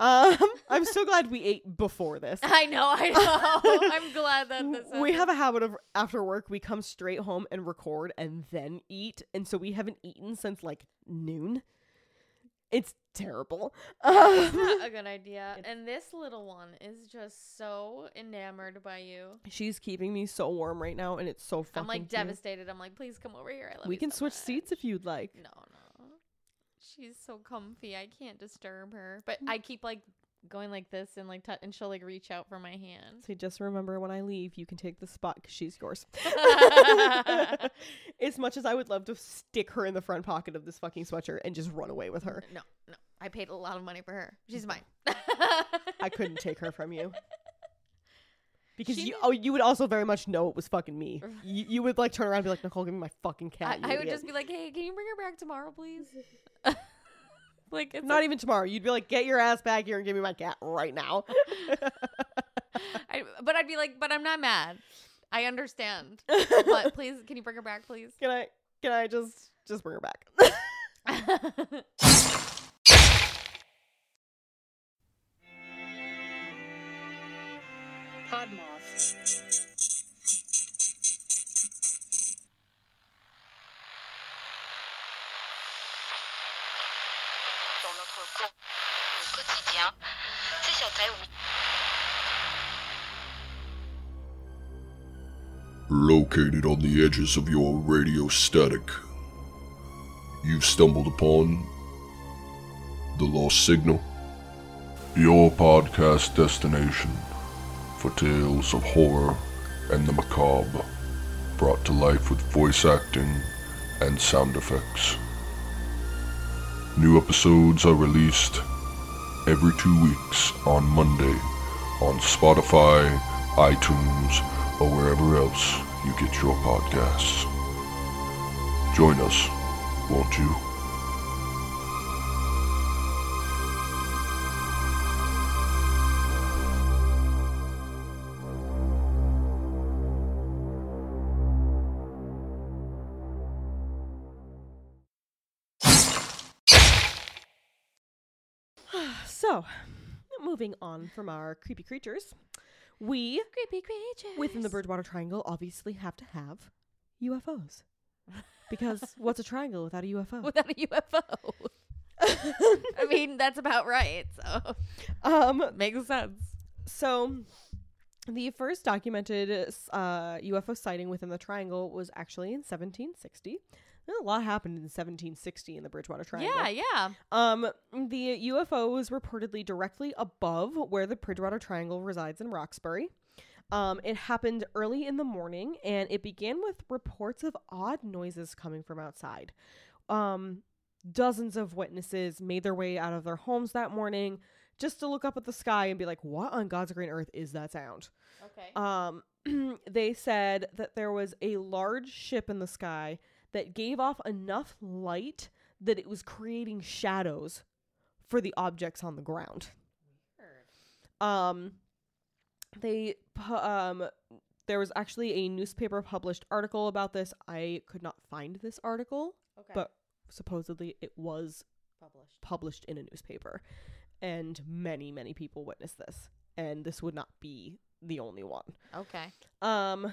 Um, I'm so glad we ate before this. I know, I know. I'm glad that this we happened. have a habit of after work we come straight home and record and then eat and so we haven't eaten since like noon it's terrible Um, not a good idea. And this little one is just so enamored by you. she's keeping me so warm right now and it's so fucking I'm like cute. devastated. I'm like, please come over here. I love we can so switch much." seats if you'd like No, no. She's so comfy. I can't disturb her. But Mm. I keep like going like this and like t- and she'll like reach out for my hand. so just remember when i leave you can take the spot because she's yours as much as i would love to stick her in the front pocket of this fucking sweatshirt and just run away with her No, no. I paid a lot of money for her. She's mine. i couldn't take her from you Because She you knew- oh you would also very much know it was fucking me. You, you would like turn around and be like, Nicole, give me my fucking cat. I, I would idiot." just be like, hey, can you bring her back tomorrow, please? like, it's not even tomorrow. You'd be like, get your ass back here and give me my cat right now. I, but I'd be like, but I'm not mad. I understand. but please, can you bring her back, please? can I can I just just bring her back? Oui. Located on the edges of your radio static, you've stumbled upon the Lost Signal, your podcast destination for tales of horror and the macabre, brought to life with voice acting and sound effects. New episodes are released every two weeks on Monday on Spotify, iTunes, or wherever else you get your podcasts. Join us, won't you? On from our creepy creatures, we Creepy creatures. within the Bridgewater Triangle obviously have to have UFOs. Because what's a triangle without a UFO? Without a UFO. I mean, that's about right. So, um, makes sense. so the first documented uh, UFO sighting within the triangle was actually in 1760. A lot happened in 1760 in the Bridgewater Triangle. Yeah, yeah. Um, the UFO was reportedly directly above where the Bridgewater Triangle resides in Roxbury. Um, it happened early in the morning, and it began with reports of odd noises coming from outside. Um, dozens of witnesses made their way out of their homes that morning just to look up at the sky and be like, "What on God's green earth is that sound?" Okay. Um, they said that there was a large ship in the sky that gave off enough light that it was creating shadows for the objects on the ground. Um, they um there was actually a newspaper published article about this. I could not find this article, okay. but supposedly it was published. published in a newspaper, and many many people witnessed this, and this would not be the only one. Okay. Um,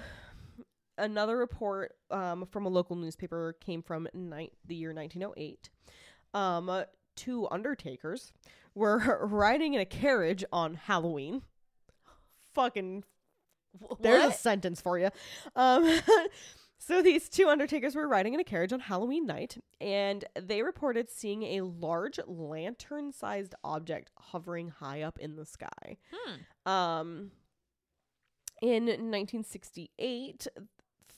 another report um, from a local newspaper came from ni- the year 1908. Um, uh, two undertakers were riding in a carriage on Halloween. Fucking, there's a sentence for you. Um, so these two undertakers were riding in a carriage on Halloween night, and they reported seeing a large lantern-sized object hovering high up in the sky. Hmm. Um, in 1968,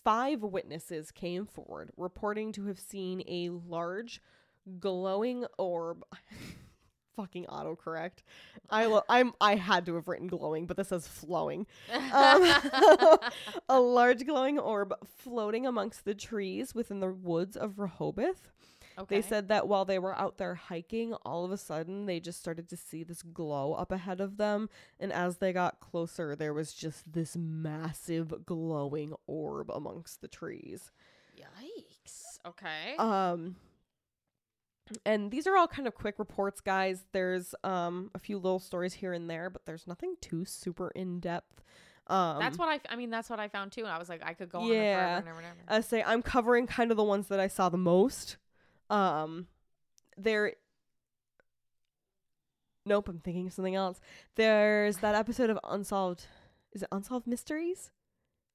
five witnesses came forward reporting to have seen a large glowing orb. Fucking autocorrect. I lo- I'm I had to have written glowing, but this says flowing. Um, a large glowing orb floating amongst the trees within the woods of Rehoboth. Okay. They said that while they were out there hiking, all of a sudden they just started to see this glow up ahead of them. And as they got closer, there was just this massive glowing orb amongst the trees. Yikes. Okay. Um, and these are all kind of quick reports, guys. There's um a few little stories here and there, but there's nothing too super in depth. Um, that's what I. f- I mean, that's what I found too, and I was like, I could go on Yeah. yeah. forever and ever and ever. I say I'm covering kind of the ones that I saw the most. Um there Nope, I'm thinking of something else. There's that episode of Unsolved is it Unsolved Mysteries?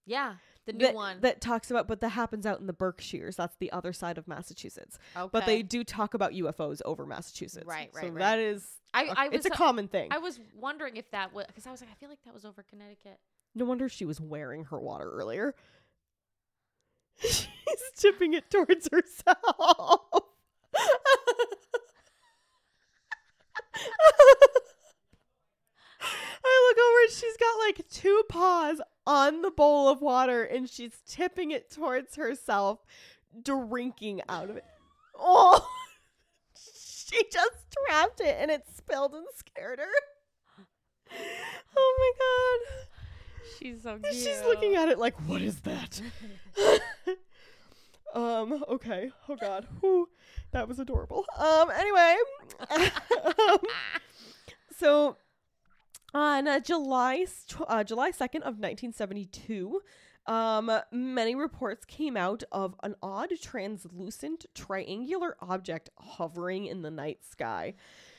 yeah, the new that, one. that talks about but that happens out in the Berkshires. That's the other side of Massachusetts. okay. But they do talk about UFOs over Massachusetts. Right, So right, right. that is I, a- I was. it's a common thing. I was wondering if that was because I was like, I feel like that was over Connecticut. no wonder she was wearing her water earlier. She's tipping it towards herself. I look over and she's got like two paws on the bowl of water and she's tipping it towards herself, drinking out of it. Oh, she just trapped it and it spilled and scared her. Oh my god. She's so cute. She's looking at it like, what is that? um, okay. Oh god. Whew. That was adorable. Um, anyway. um, so on uh, July uh, July 2nd of 1972, um, many reports came out of an odd translucent triangular object hovering in the night sky.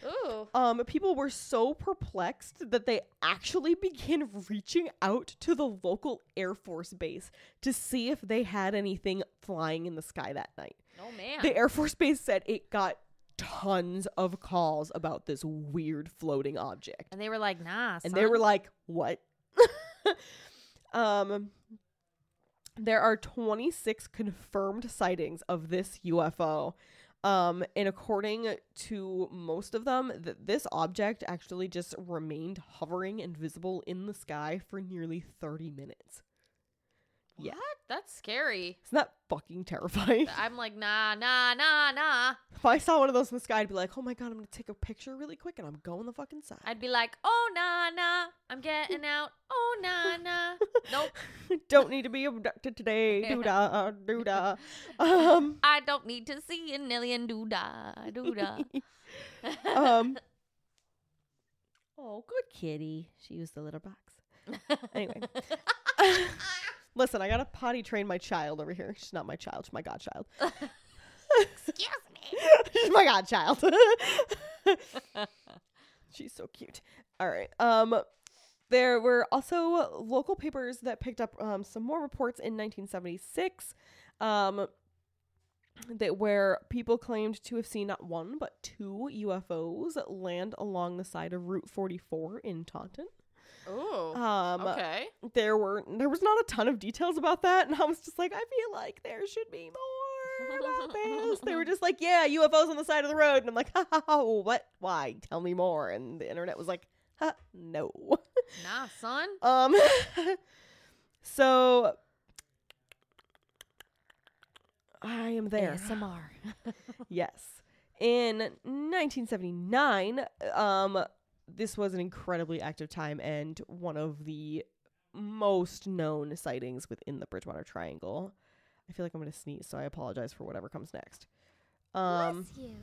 Ooh. Um, people were so perplexed that they actually began reaching out to the local Air Force base to see if they had anything flying in the sky that night. Oh man. The Air Force base said it got tons of calls about this weird floating object. and they were like, nah. And they were like, "What?" um there are 26 confirmed sightings of this UFO. Um and according to most of them, th- this object actually just remained hovering and visible in the sky for nearly 30 minutes. Yeah. What? That's scary. Isn't that fucking terrifying? I'm like, nah, nah, nah, nah. if I saw one of those in the sky, I'd be like, "Oh my god, I'm going to take a picture really quick and I'm going the fucking side." I'd be like, oh, nah, nah. I'm getting out. Oh, nah, nah. Nope. Don't need to be abducted today. Doodah, doodah. Um I don't need to see a million doodah, doodah. um oh good kitty she used the litter box anyway listen i gotta potty train my child over here she's not my child she's my godchild Excuse me. she's my godchild she's so cute all right um there were also local papers that picked up um, some more reports in 1976 um, that where people claimed to have seen not one but two UFOs land along the side of Route 44 in Taunton. Ooh. Um, okay. there were there was not a ton of details about that, and I was just like, I feel like there should be more about this. They were just like, yeah, UFOs on the side of the road, and I'm like, ha, ha, ha, what? Why? Tell me more. And the internet was like, ha, no. Nah, son. Um, so I am there. ASMR. Yes. In 1979, um, this was an incredibly active time and one of the most known sightings within the Bridgewater Triangle. I feel like I'm going to sneeze, so I apologize for whatever comes next. Um, Bless you.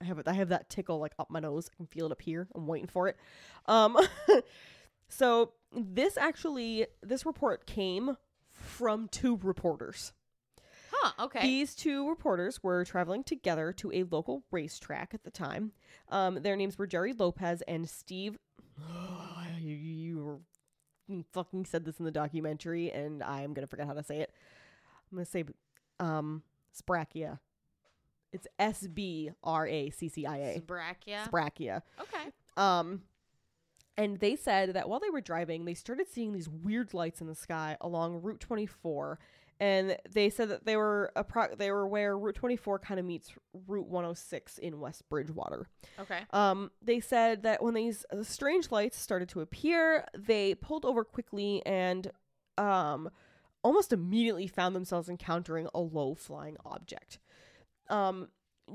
I have it. I have that tickle like up my nose. I can feel it up here. I'm waiting for it. Um, so this actually, this report came from two reporters. Huh, okay. These two reporters were traveling together to a local racetrack at the time. Um, their names were Jerry Lopez and Steve. you, you were- you fucking said this in the documentary, and I'm gonna forget how to say it. I'm gonna say um, Sprachia. It's S B R A C C I A. Brachia. Sprachia. okay. Um, and they said that while they were driving, they started seeing these weird lights in the sky along Route 24. And they said that they were appro- they were where Route 24 kind of meets Route 106 in West Bridgewater. Okay. Um, they said that when these uh, strange lights started to appear, they pulled over quickly and um, almost immediately found themselves encountering a low flying object. Um,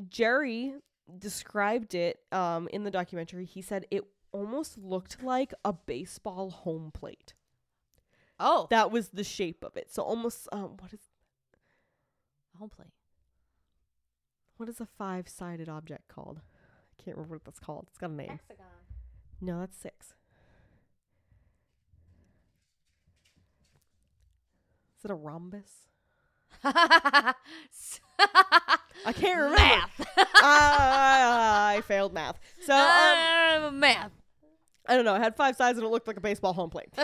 Jerry described it um, in the documentary. He said it almost looked like a baseball home plate. Oh, That was the shape of it. So almost um, what is a home plate. what is a five sided object called? I can't remember what that's called. It's got a name. Hexagon. No, that's six. Is it a rhombus? I can't remember. Math. I failed math. So um, Uh, math. I don't know. It had five sides and it looked like a baseball home plate.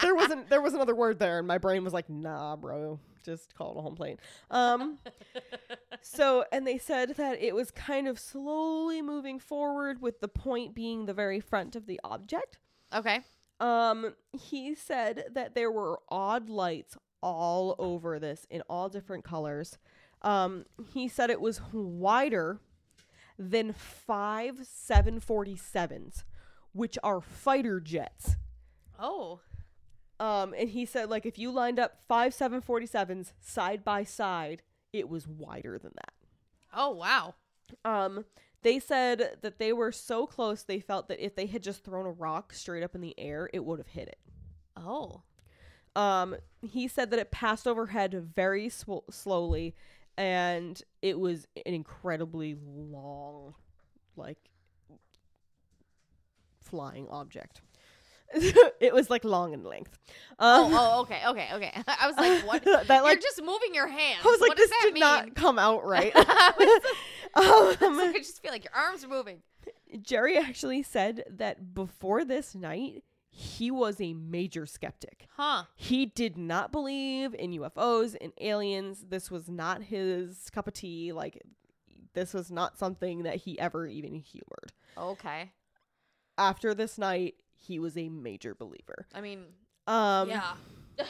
There wasn't. There was another word there, and my brain was like, "Nah, bro, just call it a home plate." Um. so, and they said that it was kind of slowly moving forward, with the point being the very front of the object. Okay. Um, he said that there were odd lights all over this in all different colors. Um, he said it was wider than five 747s, which are fighter jets. Oh. Um, and he said like if you lined up five 747s side by side, it was wider than that. Oh wow. Um, they said that they were so close they felt that if they had just thrown a rock straight up in the air, it would have hit it. Oh. Um, he said that it passed overhead very sw- slowly, and it was an incredibly long, like, flying object. it was like long in length. Oh, Um, oh, okay, okay, okay. I was like, what? that You're like just moving your hands. I was like, what does this that did mean? not come out right. I was um, like, I just feel like your arms are moving. Jerry actually said that before this night, he was a major skeptic. Huh. He did not believe in UFOs and aliens. This was not his cup of tea. Like, this was not something that he ever even humored. Okay. After this night, he was a major believer. I mean, Um, yeah.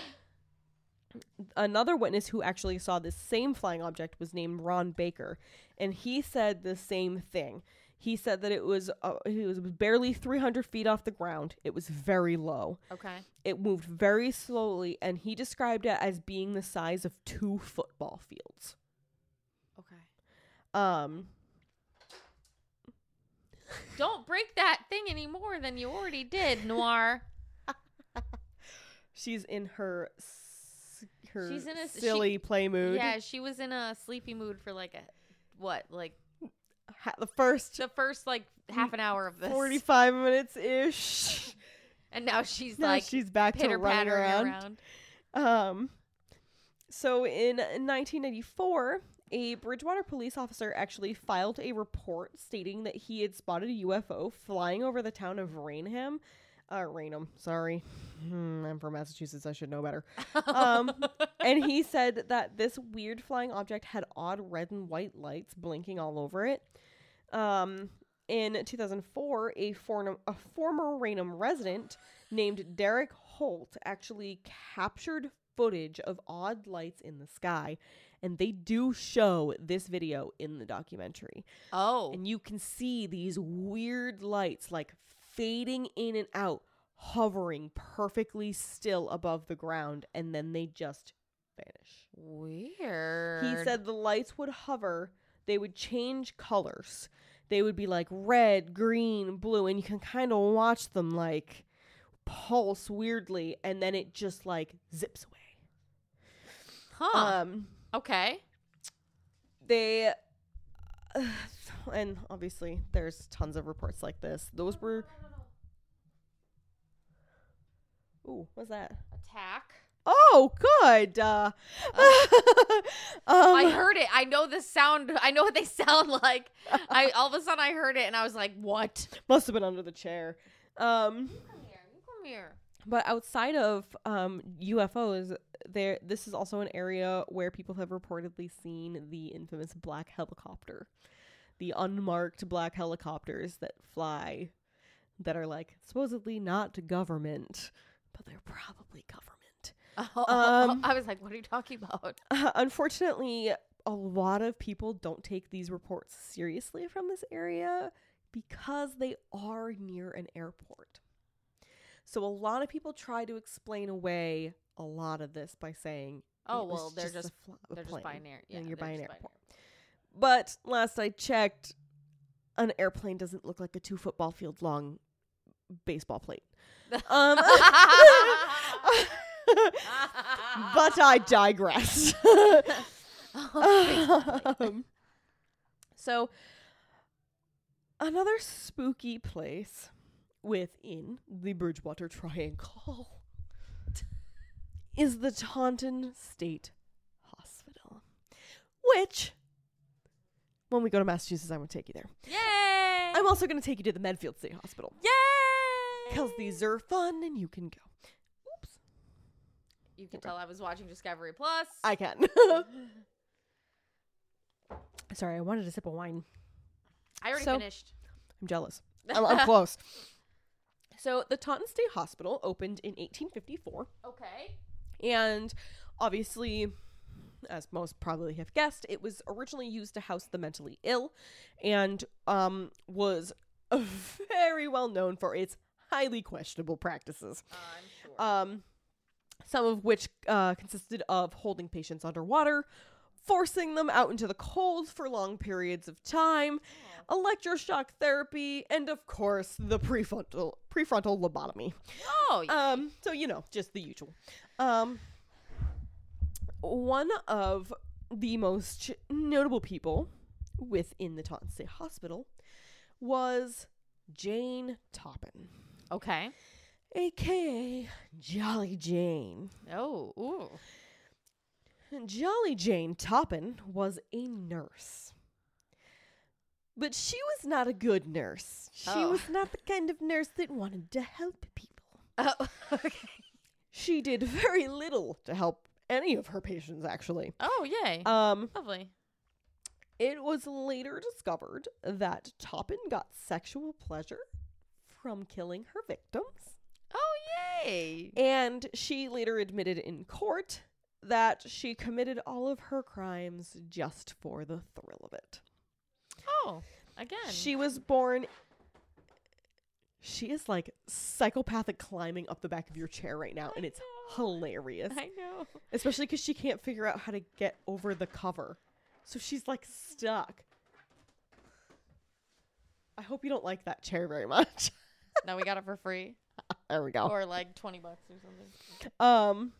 another witness who actually saw this same flying object was named Ron Baker, and he said the same thing. He said that it was uh, it was barely 300 feet off the ground. It was very low. Okay. It moved very slowly, and he described it as being the size of two football fields. Okay. Um, Don't break that thing any more than you already did, Noir. she's in her her She's in a s- she- silly play mood. Yeah, she was in a sleepy mood for like a what, like Ha- the first the first like half an hour of this, 45 minutes ish. and now she's Now like she's back to running around. around. Um, so in 1994, a Bridgewater police officer actually filed a report stating that he had spotted a UFO flying over the town of Raynham. Uh, Raynham, sorry. Hmm, I'm from Massachusetts. I should know better. Um, and he said that this weird flying object had odd red and white lights blinking all over it. Um, in 2004, a, form- a former Raynham resident named Derek Holt actually captured footage of odd lights in the sky, and they do show this video in the documentary. Oh, And you can see these weird lights like fading in and out, hovering perfectly still above the ground, and then they just vanish. weird. He said the lights would hover, they would change colors. They would be like red, green, blue, and you can kind of watch them like pulse weirdly, and then it just like zips away. huh? Um, okay. they and obviously there's tons of reports like this. Those were Ooh, what's that? Attack. Oh, good. Uh, I um, heard it. I know the sound. I know what they sound like. I all of a sudden I heard it and I was like, "What?" must have been under the chair. Um, Come here. You come here. but outside of um, UFOs, there this is also an area where people have reportedly seen the infamous black helicopter, the unmarked black helicopters that fly, that are like supposedly not government, but they're probably government. Oh, Um, I was like, "What are you talking about?" unfortunately, a lot of people don't take these reports seriously from this area because they are near an airport. So a lot of people try to explain away a lot of this by saying, Oh well, they're just just fl- they're just plane, buying air. Yeah, you're buying just airport." But last I checked, an airplane doesn't look like a two football field long baseball plate. Um, but I digress. um, so, another spooky place within the Bridgewater Triangle is the Taunton State Hospital, which, when we go to Massachusetts, I'm going to take you there. Yay! I'm also going to take you to the Medfield State Hospital Yay! because these are fun and you can go. You can tell I was watching Discovery Plus. I can. Sorry, I wanted a sip of wine. I already so- finished. I'm jealous. I'm, I'm close. So, the Taunton State Hospital opened in 1854, Okay. and obviously, as most probably have guessed, it was originally used to house the mentally ill and um, was very well known for its highly questionable practices. I'm sure. Um, some of which uh, consisted of holding patients underwater, forcing them out into the cold for long periods of time, electroshock therapy, and of course the prefrontal prefrontal lobotomy. oh, yeah. Um, so you know, just the usual. Um, one of the most notable people within the Taunton State Hospital was Jane Toppan, okay. Aka Jolly Jane. Oh, ooh. Jolly Jane Toppan was a nurse. But she was not a good nurse. She Oh. was not the kind of nurse that wanted to help people. Oh, okay. She did very little to help any of her patients, actually. Oh, yay. Um, Lovely. it was later discovered that Toppan got sexual pleasure from killing her victims. Yay. And she later admitted in court that she committed all of her crimes just for the thrill of it. Oh, again. She was born. She is like psychopathic climbing up the back of your chair right now, I and it's know. hilarious. I know. Especially because she can't figure out how to get over the cover. So she's like stuck. I hope you don't like that chair very much. now we got it for free. There we go. Or like 20 bucks or something. Um.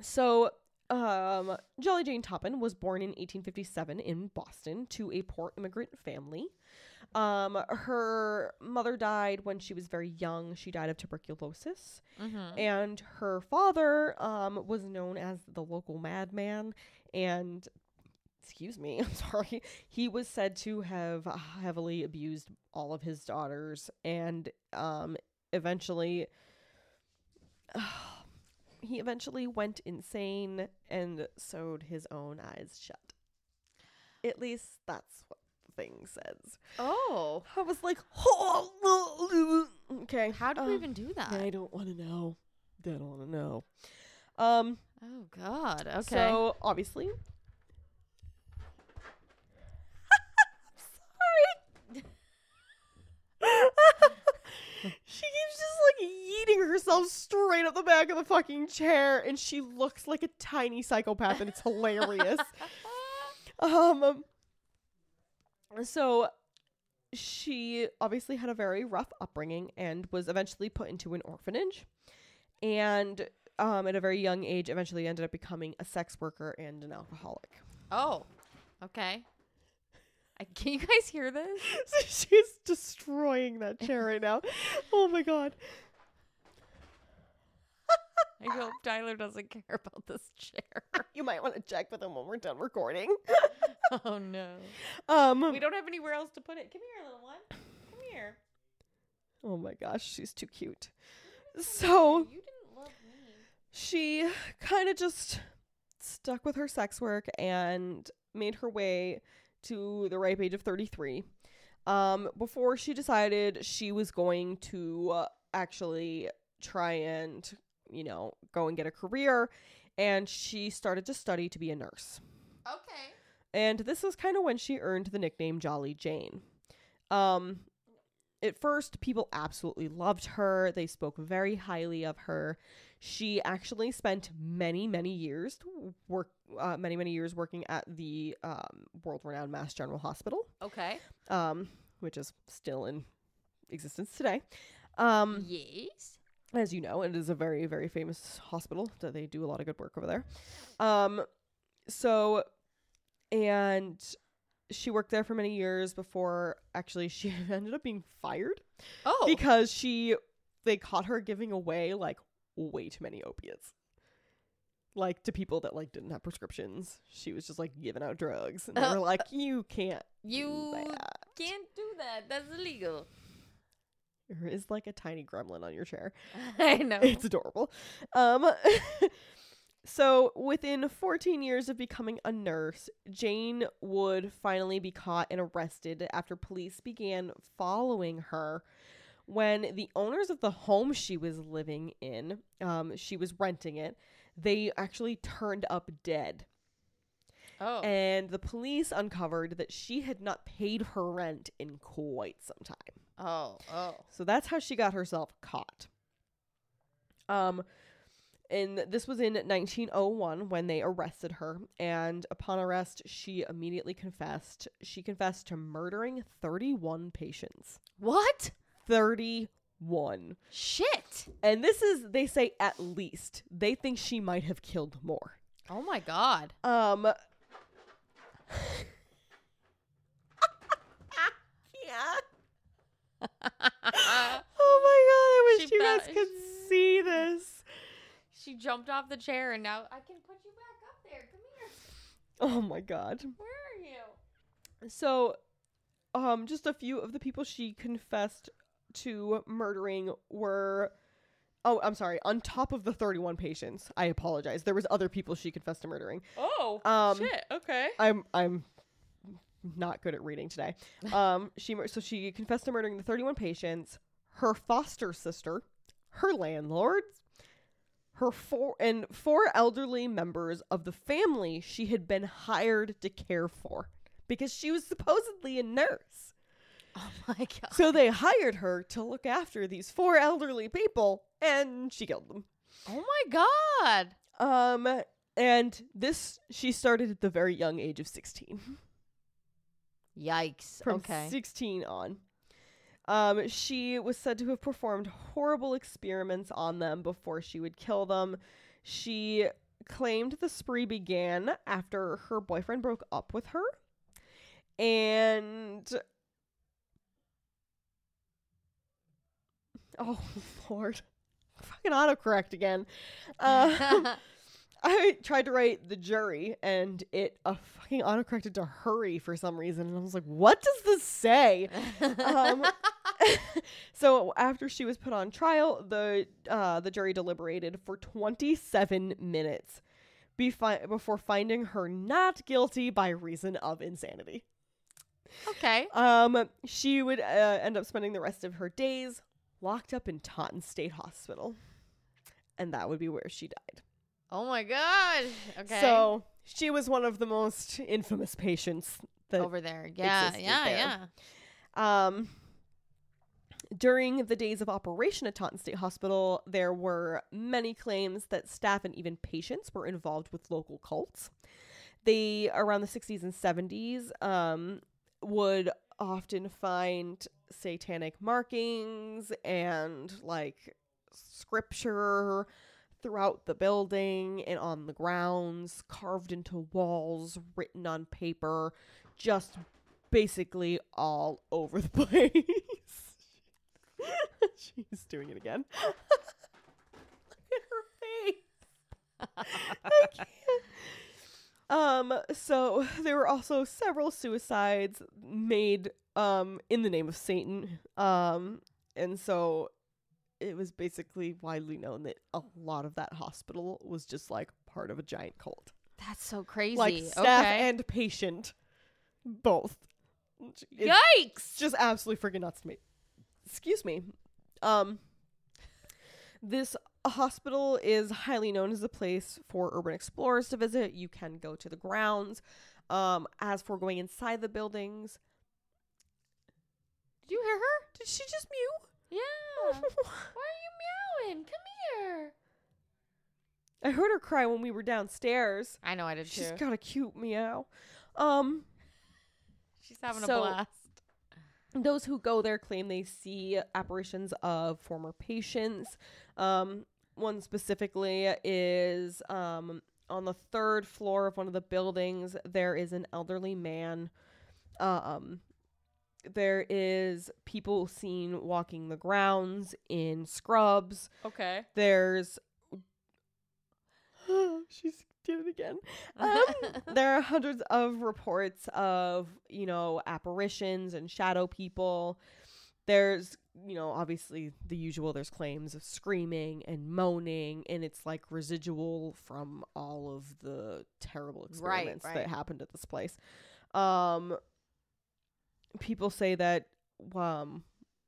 So, um, Jolly Jane Toppan was born in 1857 in Boston to a poor immigrant family. Um, her mother died when she was very young. She died of tuberculosis, Mm-hmm. and her father um was known as the local madman. And excuse me, I'm sorry, he was said to have heavily abused all of his daughters, and um, eventually he eventually went insane and sewed his own eyes shut. At least that's what the thing says. Oh. I was like, okay. How we um, even do that? I don't want to know. I don't want to know. Um. Oh, God. Okay. So obviously. Sorry. She keeps just like yeeting herself straight up the back of the fucking chair, and she looks like a tiny psychopath, and it's hilarious. um. So she obviously had a very rough upbringing and was eventually put into an orphanage and um, at a very young age eventually ended up becoming a sex worker and an alcoholic oh. Okay. Can you guys hear this? she's destroying that chair right now oh my god I hope Tyler doesn't care about this chair. you might want to check with him when we're done recording oh, no. um We don't have anywhere else to put it. Come here, little one. Come here. oh my gosh she's too cute so You didn't love me. she kind of just stuck with her sex work and made her way to the ripe age of 33 um, before she decided she was going to uh, actually try and you know go and get a career and she started to study to be a nurse Okay. and this is kind of when she earned the nickname Jolly Jane. Um, at first, people absolutely loved her. They spoke very highly of her. She actually spent many, many years work, uh, many, many years working at the um, world-renowned Mass General Hospital, Okay. um, which is still in existence today. Um, Yes. as you know, it is a very, very famous hospital that they do a lot of good work over there. Um, so, and she worked there for many years before actually she ended up being fired Oh. because she they caught her giving away like way too many opiates. Like to people that like didn't have prescriptions. She was just like giving out drugs. And they were like, You can't do you that. can't do that. That's illegal. There is like a tiny gremlin on your chair. I know. It's adorable. Um so within 14 years of becoming a nurse, Jane would finally be caught and arrested after police began following her when the owners of the home she was living in, um she was renting it, they actually turned up dead. oh. And the police uncovered that she had not paid her rent in quite some time. Oh, oh. So that's how she got herself caught. Um and this was in 1901 when they arrested her and upon arrest she immediately confessed. She confessed to murdering 31 patients. What? 31. Shit. And this is they say at least. They think she might have killed more. Oh my god. Um Yeah. Oh my god, I wish She you guys could see this. She jumped off the chair and now I can put you back up there. Come here. Oh my god. Where are you? So, um, just a few of the people she confessed to murdering were. Oh, I'm sorry. On top of the 31 patients, I apologize. There was other people she confessed to murdering. Oh, Um, shit. Okay. I'm I'm not good at reading today. Um, she so she confessed to murdering the 31 patients, her foster sister, her landlord, her four and four elderly members of the family she had been hired to care for because she was supposedly a nurse. Oh my god. So they hired her to look after these four elderly people and she killed them. Oh my god. Um and this she started at the very young age of 16. Yikes. from okay. 16 on. Um, she was said to have performed horrible experiments on them before she would kill them. She claimed the spree began after her boyfriend broke up with her. And. Oh, Lord. Fucking autocorrect again. Um, I tried to write the jury and it uh, fucking autocorrected to hurry for some reason. And I was like, what does this say? um, so after she was put on trial, the uh, the jury deliberated for 27 minutes befi- before finding her not guilty by reason of insanity. okay. Um, she would uh, end up spending the rest of her days locked up in Taunton State Hospital, and that would be where she died. Oh my god. Okay. So she was one of the most infamous patients that over there. Yeah. Yeah. there. Yeah. Um, during the days of operation at Taunton State Hospital, there were many claims that staff and even patients were involved with local cults. They, around the 60s and 70s, um, would often find satanic markings and like scripture throughout the building and on the grounds, carved into walls, written on paper, just basically all over the place. She's doing it again. Look at her face. Um, so there were also several suicides made um in the name of Satan. Um, and so it was basically widely known that a lot of that hospital was just like part of a giant cult. That's so crazy. Like staff okay. and patient both. It's Yikes. just absolutely freaking nuts to me. Excuse me. Um this hospital is highly known as a place for urban explorers to visit. You can go to the grounds. Um as for going inside the buildings, Did you hear her? did she just mew? Yeah. Why are you meowing? Come here. I heard her cry when we were downstairs. I know I did She's too. got a cute meow. Um She's having So- a blast. those who go there claim they see apparitions of former patients. Um, one specifically is um, on the third floor of one of the buildings. There is an elderly man. Um, there is people seen walking the grounds in scrubs. Okay. There's she's did it again. Um, there are hundreds of reports of you know apparitions and shadow people. There's you know obviously the usual. There's claims of screaming and moaning, and it's like residual from all of the terrible Right, experiments right. that happened at this place. Um, people say that um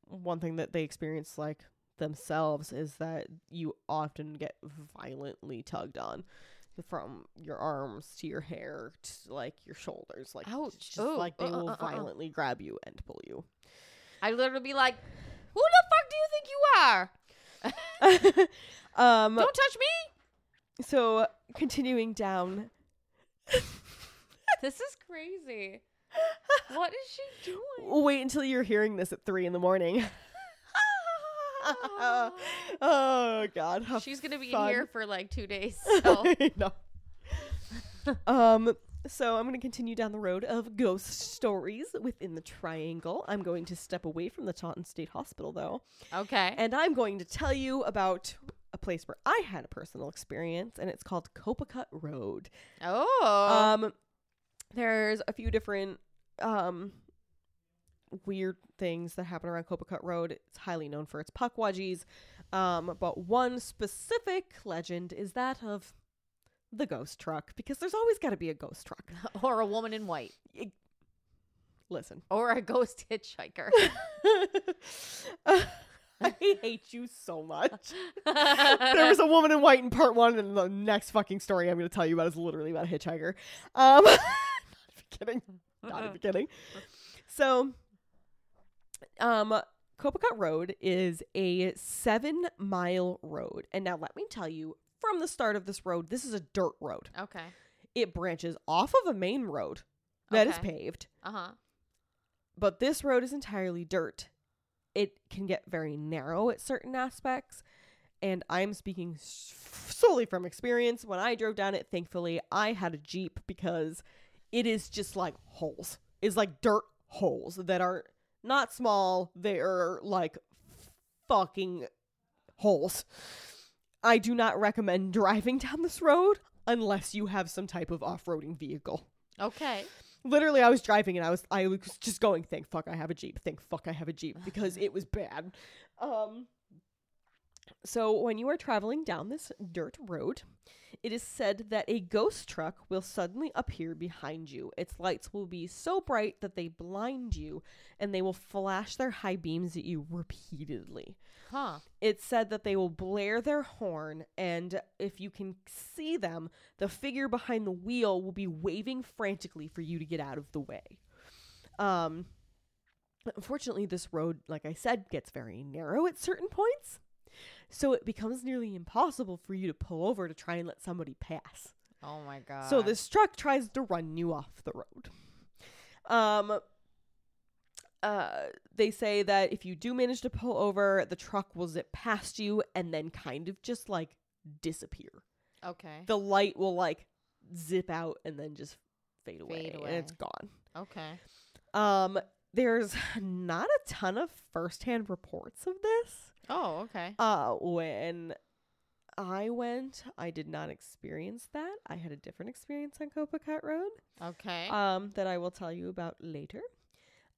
one thing that they experience like themselves is that you often get violently tugged on from your arms to your hair to like your shoulders like Ouch. just Ooh, like they uh, will uh, uh, uh. violently grab you and pull you I literally be like, "Who the fuck do you think you are? um, Don't touch me!" so continuing down. This is crazy. What is she doing? Wait until you're hearing this at three in the morning. oh God, She's gonna be fun. in here for like two days. So. Um, so I'm going to continue down the road of ghost stories within the triangle. I'm going to step away from the Taunton State Hospital, though, okay. and I'm going to tell you about a place where I had a personal experience, and it's called Copicut Road. oh. Um, there's a few different um weird things that happen around Copicut Road. It's highly known for its pukwudgies. Um, but one specific legend is that of the ghost truck because there's always got to be a ghost truck. or a woman in white. Listen, Or a ghost hitchhiker. I hate you so much. there was a woman in white in part one, and the next fucking story I'm going to tell you about is literally about a hitchhiker. Um, kidding. Not even kidding. So, um, Copicut Road is a seven mile road. And now let me tell you from the start of this road, this is a dirt road. okay. It branches off of a main road that is Okay. paved, Uh huh. but this road is entirely dirt. It can get very narrow at certain aspects. And I'm speaking s- solely from experience. When I drove down it, thankfully, I had a Jeep because it is just like holes. It's like dirt holes that are not small, they are like fucking holes. I do not recommend driving down this road unless you have some type of off roading vehicle Okay. literally I was driving and I was I was just going thank fuck I have a Jeep thank fuck I have a Jeep because it was bad um so when you are traveling down this dirt road it is said that a ghost truck will suddenly appear behind you its lights will be so bright that they blind you and they will flash their high beams at you repeatedly Huh. it said that they will blare their horn, and if you can see them, the figure behind the wheel will be waving frantically for you to get out of the way. Um, unfortunately, this road, like I said, gets very narrow at certain points, so it becomes nearly impossible for you to pull over to try and let somebody pass. Oh my god. So this truck tries to run you off the road. Um uh they say that if you do manage to pull over, the truck will zip past you and then kind of just like disappear. Okay. The light will like zip out and then just fade away, Fade and it's away. gone. Okay. Um there's not a ton of firsthand reports of this. Oh, okay. Uh when I went, I did not experience that. I had a different experience on Copicut Road. Okay. um that I will tell you about later.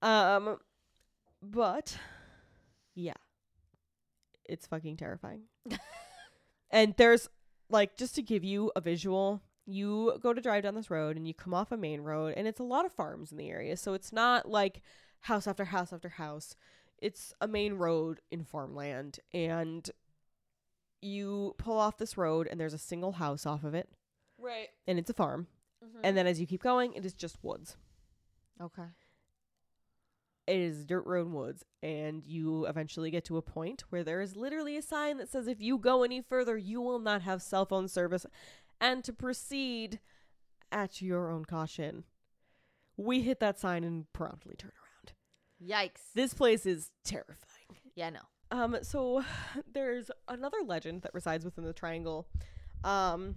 Um but yeah. It's fucking terrifying. and there's like just to give you a visual, you go to drive down this road and you come off a main road and it's a lot of farms in the area. So it's not like house after house after house. It's a main road in farmland and you pull off this road and there's a single house off of it right. and it's a farm. Mm-hmm. And then as you keep going, it is just woods. okay. It is dirt road and woods, and you eventually get to a point where there is literally a sign that says if you go any further, you will not have cell phone service, and to proceed at your own caution. We hit that sign and promptly turn around. Yikes. This place is terrifying. yeah, no. Um, so there's another legend that resides within the triangle. Um,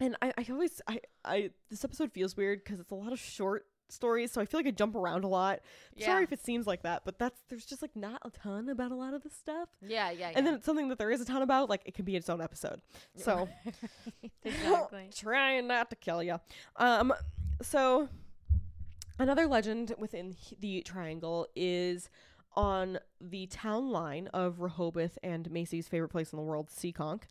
and I, I always, I, I, this episode feels weird because it's a lot of short stories, so I feel like I jump around a lot. Yeah. Sorry if it seems like that, but that's, there's just like not a ton about a lot of this stuff. Yeah, yeah, yeah. And then it's something that there is a ton about, like it can be its own episode. So exactly. trying not to kill you. Um, so another legend within the triangle is on the town line of Rehoboth and Macy's favorite place in the world, Seekonk.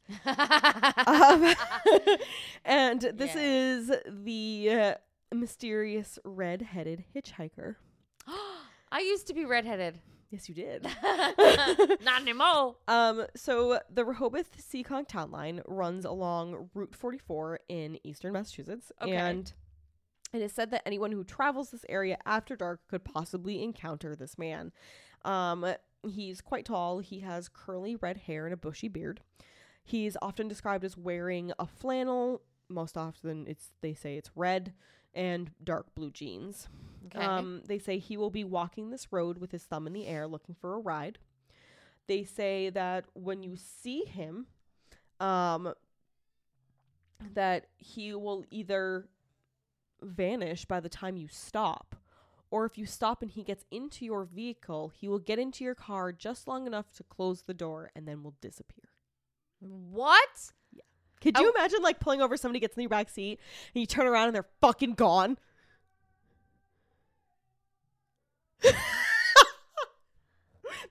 Um, and this Yeah. is the uh, mysterious red-headed hitchhiker. I used to be redheaded. Yes, you did. Not anymore. Um, so the Rehoboth Seekonk town line runs along Route 44 in eastern Massachusetts, Okay. and It is said that anyone who travels this area after dark could possibly encounter this man. Um, he's quite tall. He has curly red hair and a bushy beard. He's often described as wearing a flannel. Most often, it's they say it's red and dark blue jeans. Okay. Um, they say he will be walking this road with his thumb in the air, looking for a ride. They say that when you see him, um, that he will either vanish by the time you stop, or if you stop and he gets into your vehicle, he will get into your car just long enough to close the door and then will disappear. what? Yeah. Could you Oh. imagine like pulling over somebody gets in your back seat and you turn around and they're fucking gone?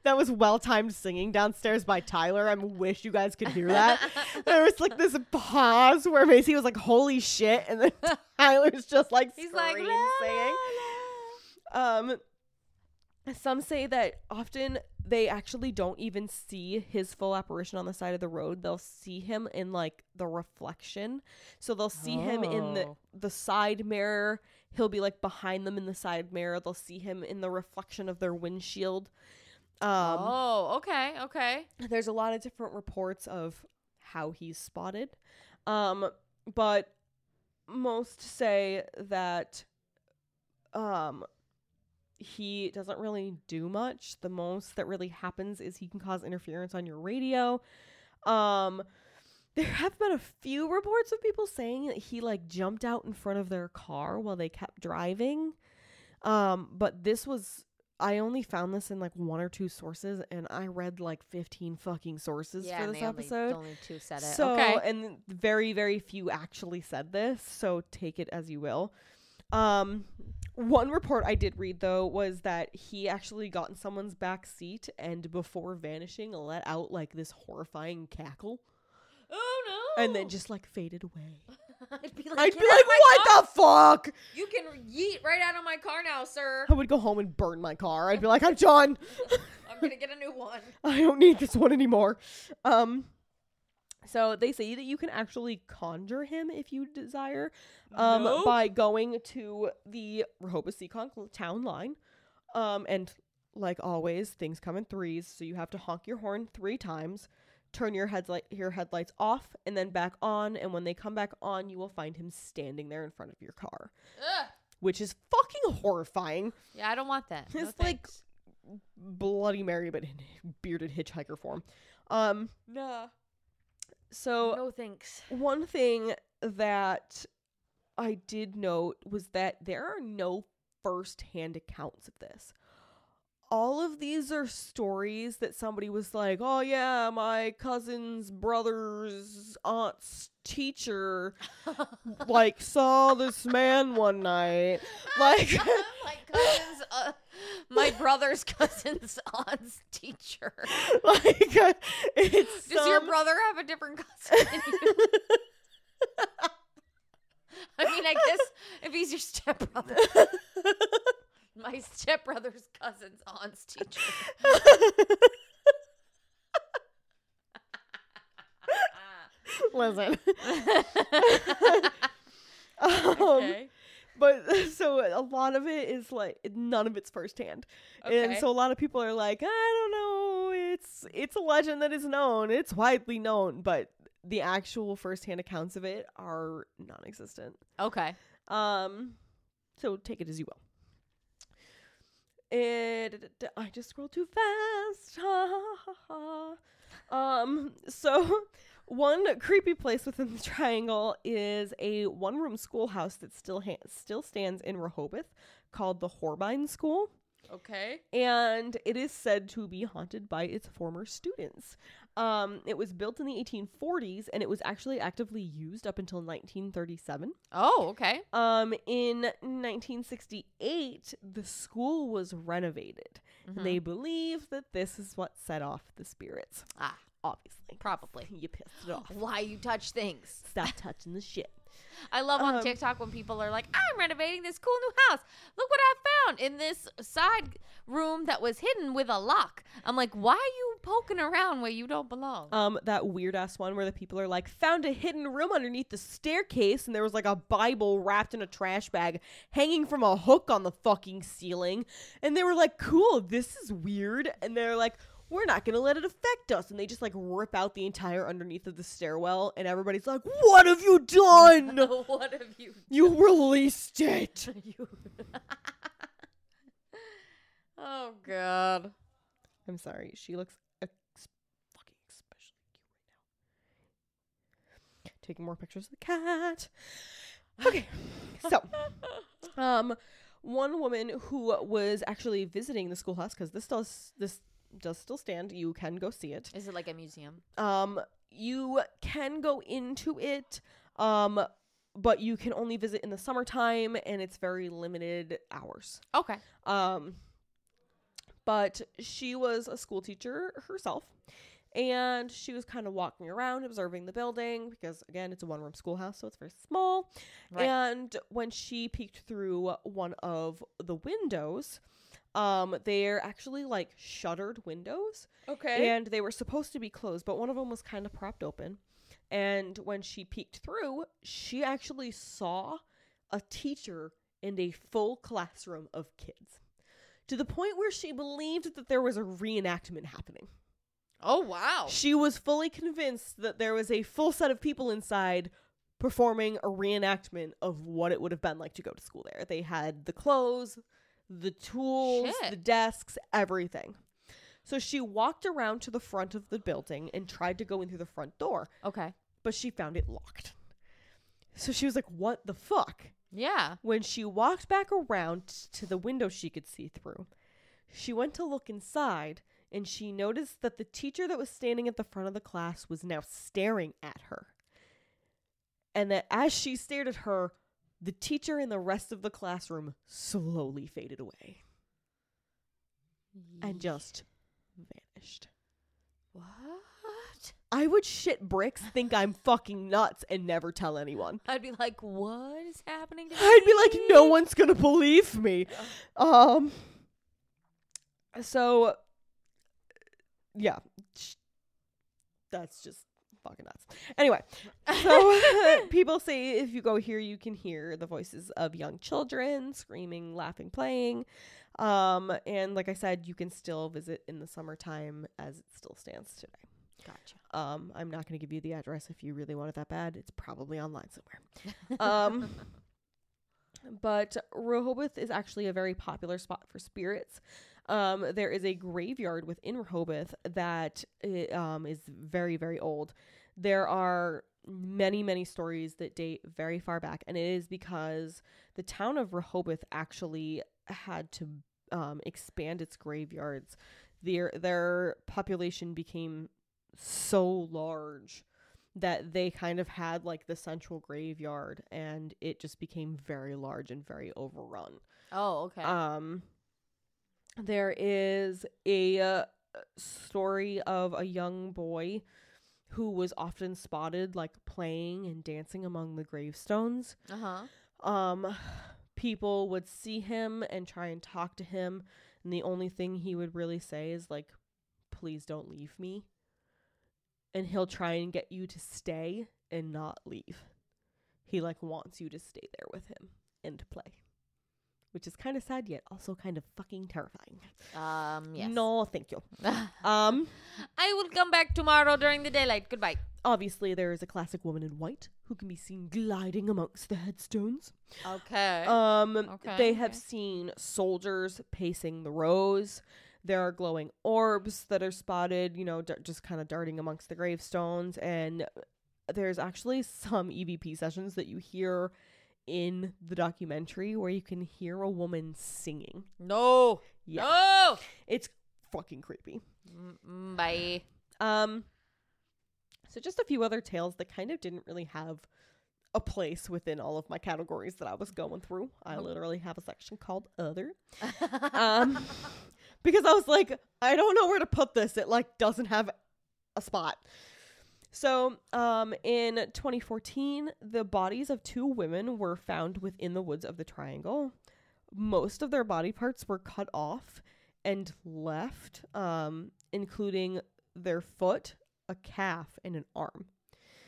That was well timed singing downstairs by Tyler. I wish you guys could hear that. there was like this pause where Macy was like, "Holy shit," and then Tyler's just like He's like "La, la, singing. la." Um, some say that often they actually don't even see his full apparition on the side of the road. They'll see him in like the reflection. So they'll see him in the Oh. the side mirror. He'll be like behind them in the side mirror. They'll see him in the reflection of their windshield. Um, oh, okay, okay. there's a lot of different reports of how he's spotted. Um, but most say that um he doesn't really do much. The most that really happens is he can cause interference on your radio. Um there have been a few reports of people saying that he like jumped out in front of their car while they kept driving. Um but this was I only found this in like one or two sources and I read like 15 fucking sources yeah, for this they only- episode. Only, two said it. So, okay. and very, very few actually said this, so take it as you will. Um, one report I did read though was that he actually got in someone's back seat and before vanishing let out like this horrifying cackle oh no! and then just like faded away. I'd be like, I'd be like, what car! the fuck? You can yeet right out of my car now, sir. I would go home and burn my car. I'd be like, I'm done. I'm gonna get a new one. I don't need this one anymore. Um so they say that you can actually conjure him if you desire um Nope. by going to the Rehoboth Seekonk town line. Um and like always things come in threes, so you have to honk your horn 3 times, turn your your headlights off and then back on and when they come back on you will find him standing there in front of your car, Ugh. which is fucking horrifying. Yeah, I don't want that. No It's like- thanks. Bloody Mary but in bearded hitchhiker form. Um no, so no thanks. One thing that I did note was that there are no first hand accounts of this. All of these are stories that somebody was like, oh, yeah, my cousin's brother's aunt's teacher, like, saw this man one night. Like, my cousin's, uh, my brother's cousin's aunt's teacher. like, uh, it's. Does your brother have a different cousin? I mean, I guess if he's your stepbrother, my stepbrother's cousin's aunt's teacher. Listen. Um, okay. But so a lot of it is like none of it's firsthand, and so a lot of people are like, I don't know, it's it's a legend that is known, it's widely known, but the actual firsthand accounts of it are non-existent. Okay. Um, so take it as you will. And I just scrolled too fast. Ha, ha, ha, ha. um, so one creepy place within the triangle is a one-room schoolhouse that still ha- still stands in Rehoboth, called the Hornbine School, Okay. and it is said to be haunted by its former students. Um, it was built in the 1840s, and it was actually actively used up until 1937. Oh, okay. Um, in 1968, the school was renovated. And they believe that this is what set off the spirits. Ah, Obviously. probably. You pissed it off. Why you touch things? Stop touching the shit. I love on Um, TikTok when people are like, "I'm renovating this cool new house. Look what I found in this side room that was hidden with a lock." I'm like, "Why are you poking around where you don't belong? Um, that weird ass one where the people are like, found a hidden room underneath the staircase, and there was like a Bible wrapped in a trash bag hanging from a hook on the fucking ceiling. And they were like, cool, this is weird. And they're like, we're not gonna let it affect us. And they just like rip out the entire underneath of the stairwell, and everybody's like, what have you done? what have you? You released it. you? oh God. I'm sorry. She looks ex- fucking especially cute right now. Taking more pictures of the cat. Okay. so, um, one woman who was actually visiting the schoolhouse because this does this does still stand. You can go see it. Is it like a museum? Um, you can go into it. Um, but you can only visit in the summertime, and it's very limited hours. Okay. Um, but she was a school teacher herself, and she was kind of walking around, observing the building because, again, it's a one room schoolhouse, so it's very small. Right. And when she peeked through one of the windows, um, they're actually like shuttered windows, Okay. and they were supposed to be closed, but one of them was kind of propped open. And when she peeked through, she actually saw a teacher and a full classroom of kids to the point where she believed that there was a reenactment happening. oh wow. She was fully convinced that there was a full set of people inside performing a reenactment of what it would have been like to go to school there. They had the clothes, the tools, Shit. the desks, everything. So she walked around to the front of the building and tried to go in through the front door, Okay. but she found it locked. So she was like, What the fuck? Yeah. When she walked back around to the window she could see through, she went to look inside and she noticed that the teacher that was standing at the front of the class was now staring at her. And that as she stared at her, the teacher and the rest of the classroom slowly faded away and just vanished. what? I would shit bricks, think I'm fucking nuts, and never tell anyone. I'd be like, what is happening? To I'd be like, no one's gonna believe me. Um. So, yeah, that's just fucking nuts. Anyway, so people say if you go here, you can hear the voices of young children screaming, laughing, playing. Um, and like I said, you can still visit in the summertime as it still stands today. Gotcha. Um, I'm not going to give you the address if you really want it that bad. It's probably online somewhere. Um, but Rehoboth is actually a very popular spot for spirits. Um, there is a graveyard within Rehoboth that um, is very, very old. There are many, many stories that date very far back, and it is because the town of Rehoboth actually had to um, expand its graveyards. Their their population became so large that they kind of had like the central graveyard and it just became very large and very overrun. Oh, okay. Um there is a uh, story of a young boy who was often spotted like playing and dancing among the gravestones. Uh huh. Um people would see him and try and talk to him and the only thing he would really say is like please don't leave me. And he'll try and get you to stay and not leave. He like wants you to stay there with him and to play. Which is kind of sad yet also kind of fucking terrifying. Um. Yes. No, thank you. Um I will come back tomorrow during the daylight. Goodbye. obviously there is a classic woman in white who can be seen gliding amongst the headstones. Okay. Um, Okay, they have okay. seen soldiers pacing the rows. There are glowing orbs that are spotted, you know, d- just kind of darting amongst the gravestones. And there's actually some EVP sessions that you hear in the documentary where you can hear a woman singing. no. Yeah, No. it's fucking creepy. Mm, mm, Bye. Um, so just a few other tales that kind of didn't really have a place within all of my categories that I was going through. I literally have a section called other. Um, because I was like, I don't know where to put this. It like doesn't have a spot. So, um, in 2014, the bodies of two women were found within the woods of the Triangle. Most of their body parts were cut off and left, um, including their foot, a calf, and an arm.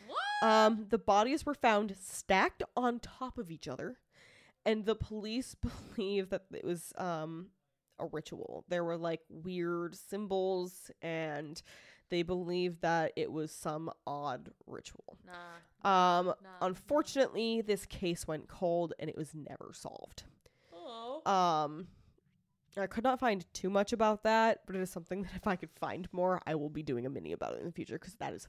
What? Um, the bodies were found stacked on top of each other, and the police believe that it was um a ritual. There were like weird symbols, and they believe that it was some odd ritual. Nah. Um, nah, unfortunately, this case went cold, and it was never solved. Oh. Um, I could not find too much about that, but it is something that if I could find more, I will be doing a mini about it in the future because that is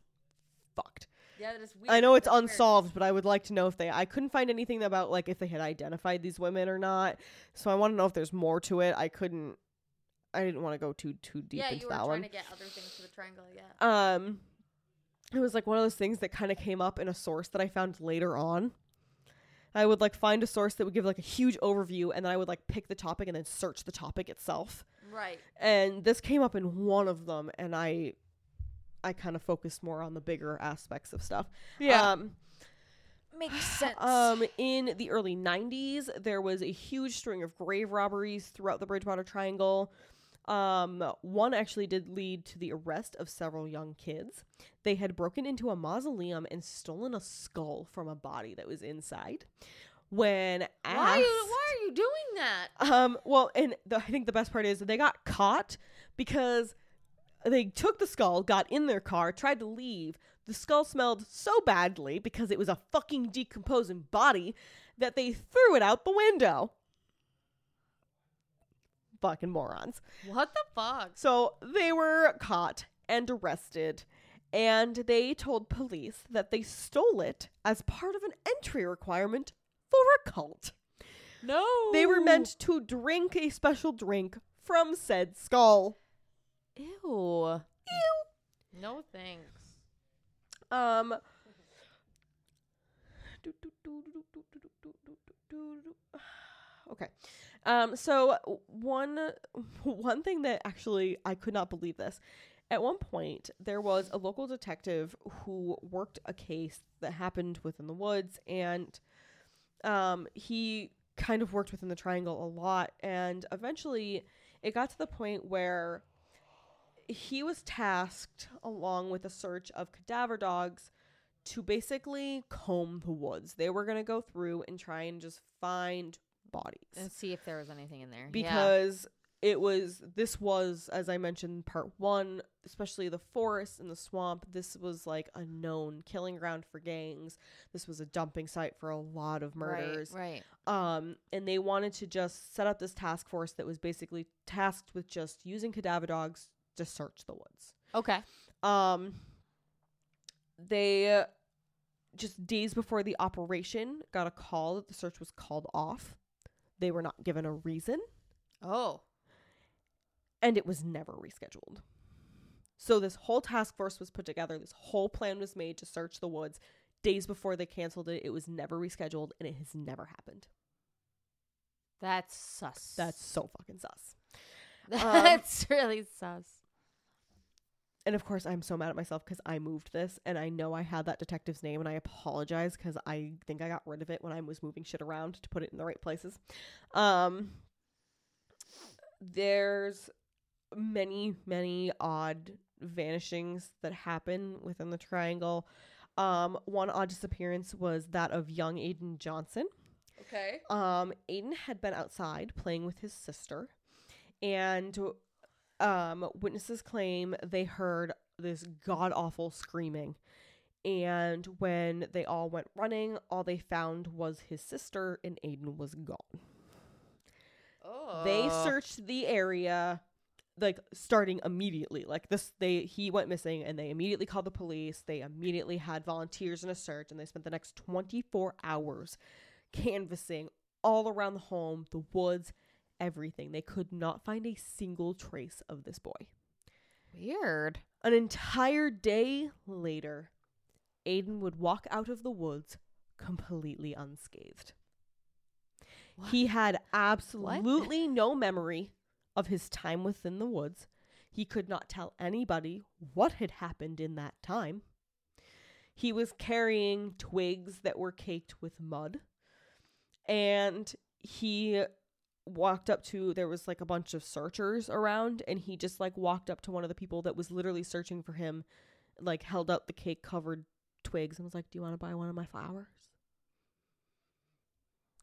fucked. yeah, that is weird. I know it's That's weird. unsolved, but I would like to know if they. I couldn't find anything about like if they had identified these women or not. So I want to know if there's more to it. I couldn't. I didn't want to go too too deep Yeah, into you were that trying one. to get other things to the triangle. Yeah. Um, it was like one of those things that kind of came up in a source that I found later on. I would like find a source that would give like a huge overview, and then I would like pick the topic and then search the topic itself. Right. And this came up in one of them, and I, I kind of focused more on the bigger aspects of stuff. Um, Makes sense. um, in the early 90s, there was a huge string of grave robberies throughout the Bridgewater Triangle. Um, one actually did lead to the arrest of several young kids. They had broken into a mausoleum and stolen a skull from a body that was inside. When why, asked, are you, why are you doing that? um, well, and the, I think the best part is they got caught because they took the skull, got in their car, tried to leave. The skull smelled so badly because it was a fucking decomposing body that they threw it out the window. Fucking morons. What the fuck? So they were caught and arrested, and they told police that they stole it as part of an entry requirement for a cult. No. They were meant to drink a special drink from said skull. Ew. Ew. No thanks. Um. Okay. Um. So one one thing that actually I could not believe this. At one point, there was a local detective who worked a case that happened within the woods, and um, he kind of worked within the triangle a lot. And eventually, it got to the point where he was tasked, along with a search of cadaver dogs, to basically comb the woods. They were going to go through and try and just find bodies And see if there was anything in there. yeah. because it was this was as i mentioned part one especially the forest and the swamp this was like a known killing ground for gangs this was a dumping site for a lot of murders Right. um and they wanted to just set up this task force that was basically tasked with just using cadaver dogs to search the woods. Okay. um they uh, just days before the operation got a call that the search was called off they were not given a reason Oh. and it was never rescheduled. So this whole task force was put together. This whole plan was made to search the woods. Days before they canceled it, it was never rescheduled, and it has never happened. That's sus. That's so fucking sus. That's um, really sus. And of course, I'm so mad at myself because I moved this, and I know I had that detective's name, and I apologize because I think I got rid of it when I was moving shit around to put it in the right places. Um, there's many, many odd vanishings that happen within the triangle. Um, one odd disappearance was that of young Aiden Johnson. Okay. Um, Aiden had been outside playing with his sister, and um, witnesses claim they heard this god awful screaming. And when they all went running, all they found was his sister, and Aiden was gone. Oh. They searched the area like starting immediately. Like this they he went missing and they immediately called the police. They immediately had volunteers in a search and they spent the next 24 hours canvassing all around the home, the woods, everything. They could not find a single trace of this boy. Weird. An entire day later, Aiden would walk out of the woods completely unscathed. He had absolutely no memory of his time within the woods. He could not tell anybody what had happened in that time. He was carrying twigs that were caked with mud. And he walked up to there was like a bunch of searchers around and he just like walked up to one of the people that was literally searching for him like held out the cake covered twigs and was like do you want to buy one of my flowers?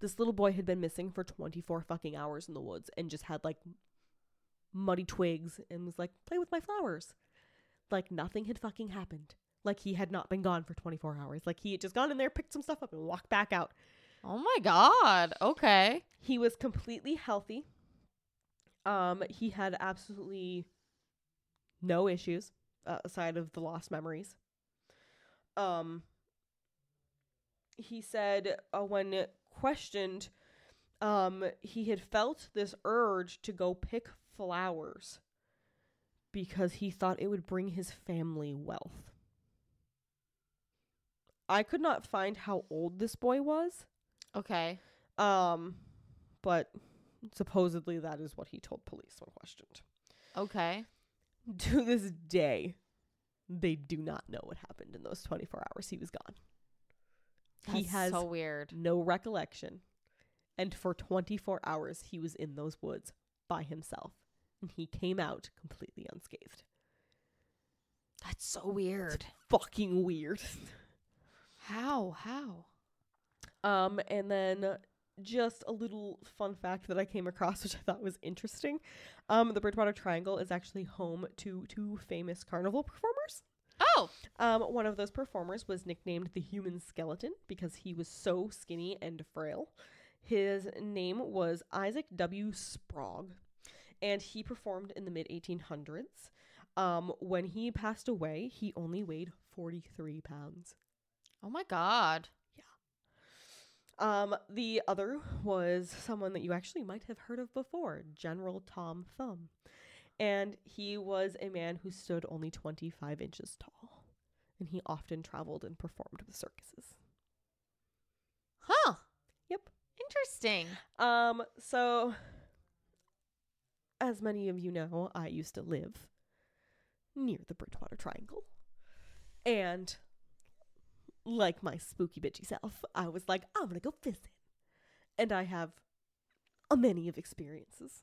This little boy had been missing for 24 fucking hours in the woods and just had like muddy twigs and was like play with my flowers. Like nothing had fucking happened. Like he had not been gone for 24 hours. Like he had just gone in there picked some stuff up and walked back out. Oh my god. Okay. He was completely healthy. Um, he had absolutely no issues uh, aside of the lost memories. Um, he said uh, when questioned, um, he had felt this urge to go pick flowers because he thought it would bring his family wealth. I could not find how old this boy was. Okay. Um, but supposedly that is what he told police when questioned. Okay. To this day, they do not know what happened in those 24 hours he was gone. he has so weird. no recollection. And for 24 hours, he was in those woods by himself. And he came out completely unscathed. That's so weird. Fucking weird. How? How? Um, and then just a little fun fact that I came across, which I thought was interesting. Um, the Bridgewater Triangle is actually home to two famous carnival performers. Oh. Um, one of those performers was nicknamed the Human Skeleton because he was so skinny and frail. His name was Isaac W. Sprague, and he performed in the mid 1800s. Um, when he passed away, he only weighed 43 pounds. Oh my god. Um, the other was someone that you actually might have heard of before, General Tom Thumb. And he was a man who stood only 25 inches tall. And he often traveled and performed with circuses. Huh. Yep. Interesting. Um, so as many of you know, I used to live near the Bridgewater Triangle. And like my spooky bitchy self, I was like, I'm gonna go visit. And I have a many of experiences.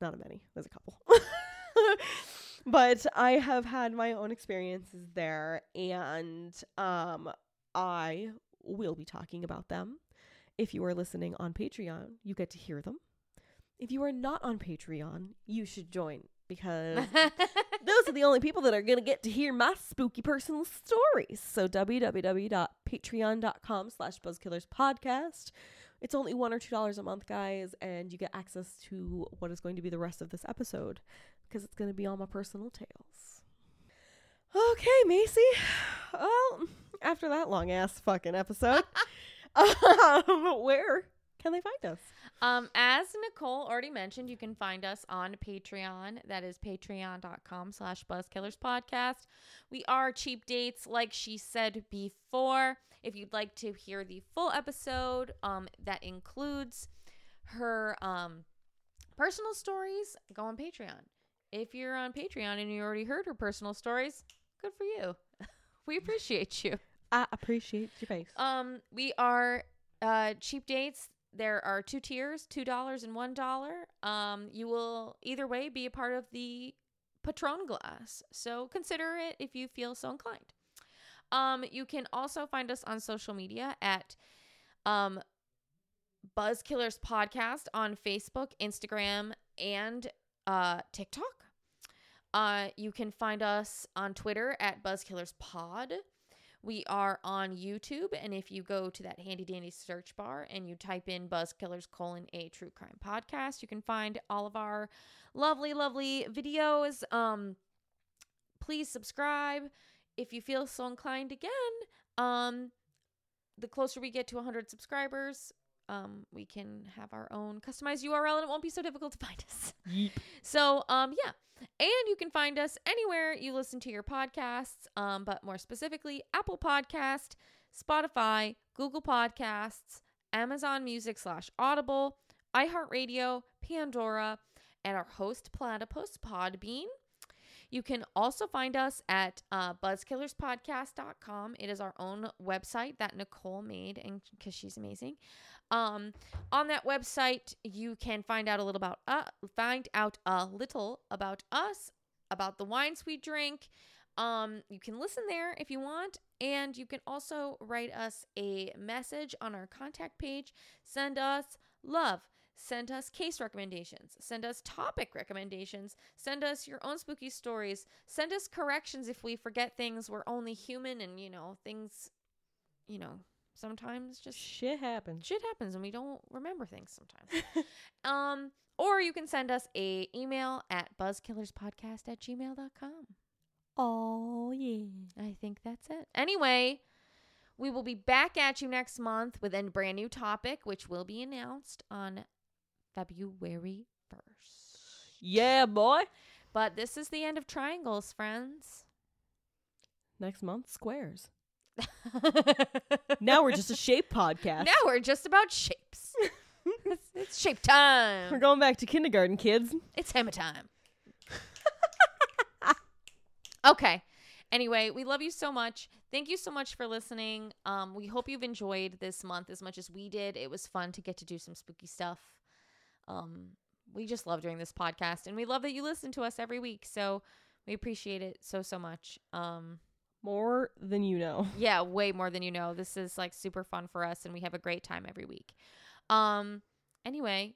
Not a many, there's a couple. but I have had my own experiences there and um I will be talking about them. If you are listening on Patreon, you get to hear them. If you are not on Patreon, you should join because those are the only people that are going to get to hear my spooky personal stories. So www.patreon.com slash buzzkillerspodcast. It's only one or two dollars a month, guys, and you get access to what is going to be the rest of this episode because it's going to be all my personal tales. Okay, Macy. Well, after that long ass fucking episode, um, where can they find us? Um, as Nicole already mentioned, you can find us on Patreon. That is patreon.com slash buzzkillerspodcast. We are cheap dates, like she said before. If you'd like to hear the full episode, um, that includes her um personal stories, go on Patreon. If you're on Patreon and you already heard her personal stories, good for you. we appreciate you. I appreciate your face. Um, we are uh cheap dates. There are two tiers, two dollars and one dollar. Um, you will either way be a part of the Patron glass. So consider it if you feel so inclined. Um, you can also find us on social media at um Buzz Killers Podcast on Facebook, Instagram, and uh TikTok. Uh, you can find us on Twitter at Buzzkillers Pod. We are on YouTube, and if you go to that handy dandy search bar and you type in Buzzkillers colon a true crime podcast, you can find all of our lovely, lovely videos. Um, please subscribe if you feel so inclined. Again, um, the closer we get to 100 subscribers, um, we can have our own customized URL, and it won't be so difficult to find us. So, um, yeah. And you can find us anywhere you listen to your podcasts, um, but more specifically, Apple Podcast, Spotify, Google Podcasts, Amazon Music slash Audible, iHeartRadio, Pandora, and our host Platypus Podbean. You can also find us at uh, buzzkillerspodcast.com. It is our own website that Nicole made, and because she's amazing. Um, on that website, you can find out a little about uh, find out a little about us, about the wines we drink. Um, you can listen there if you want, and you can also write us a message on our contact page. Send us love. Send us case recommendations. Send us topic recommendations. Send us your own spooky stories. Send us corrections if we forget things. We're only human, and you know things. You know sometimes just Shit happens. shit happens and we don't remember things sometimes. um, or you can send us a email at buzzkillerspodcast at gmail.com. Oh yeah. I think that's it. Anyway, we will be back at you next month with a brand new topic, which will be announced on February 1st. Yeah, boy. But this is the end of Triangles, friends. Next month, squares. Now we're just a shape podcast. now we're just about shapes. it's, it's shape time. We're going back to kindergarten, kids. It's hammer time. okay. Anyway, we love you so much. Thank you so much for listening. Um, we hope you've enjoyed this month as much as we did. It was fun to get to do some spooky stuff. Um, we just love doing this podcast, and we love that you listen to us every week. So we appreciate it so so much. Um, More than you know. yeah, way more than you know. This is like super fun for us, and we have a great time every week. Um, anyway,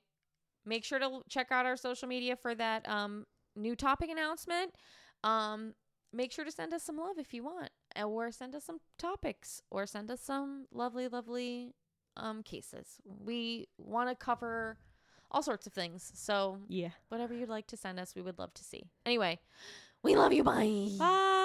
make sure to check out our social media for that um new topic announcement. Um, make sure to send us some love if you want, or send us some topics, or send us some lovely, lovely um cases. We want to cover all sorts of things. So Yeah. whatever you'd like to send us, we would love to see. Anyway, we love you. Bye. Bye.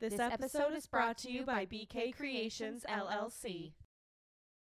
This episode is brought to you by BK Creations LLC.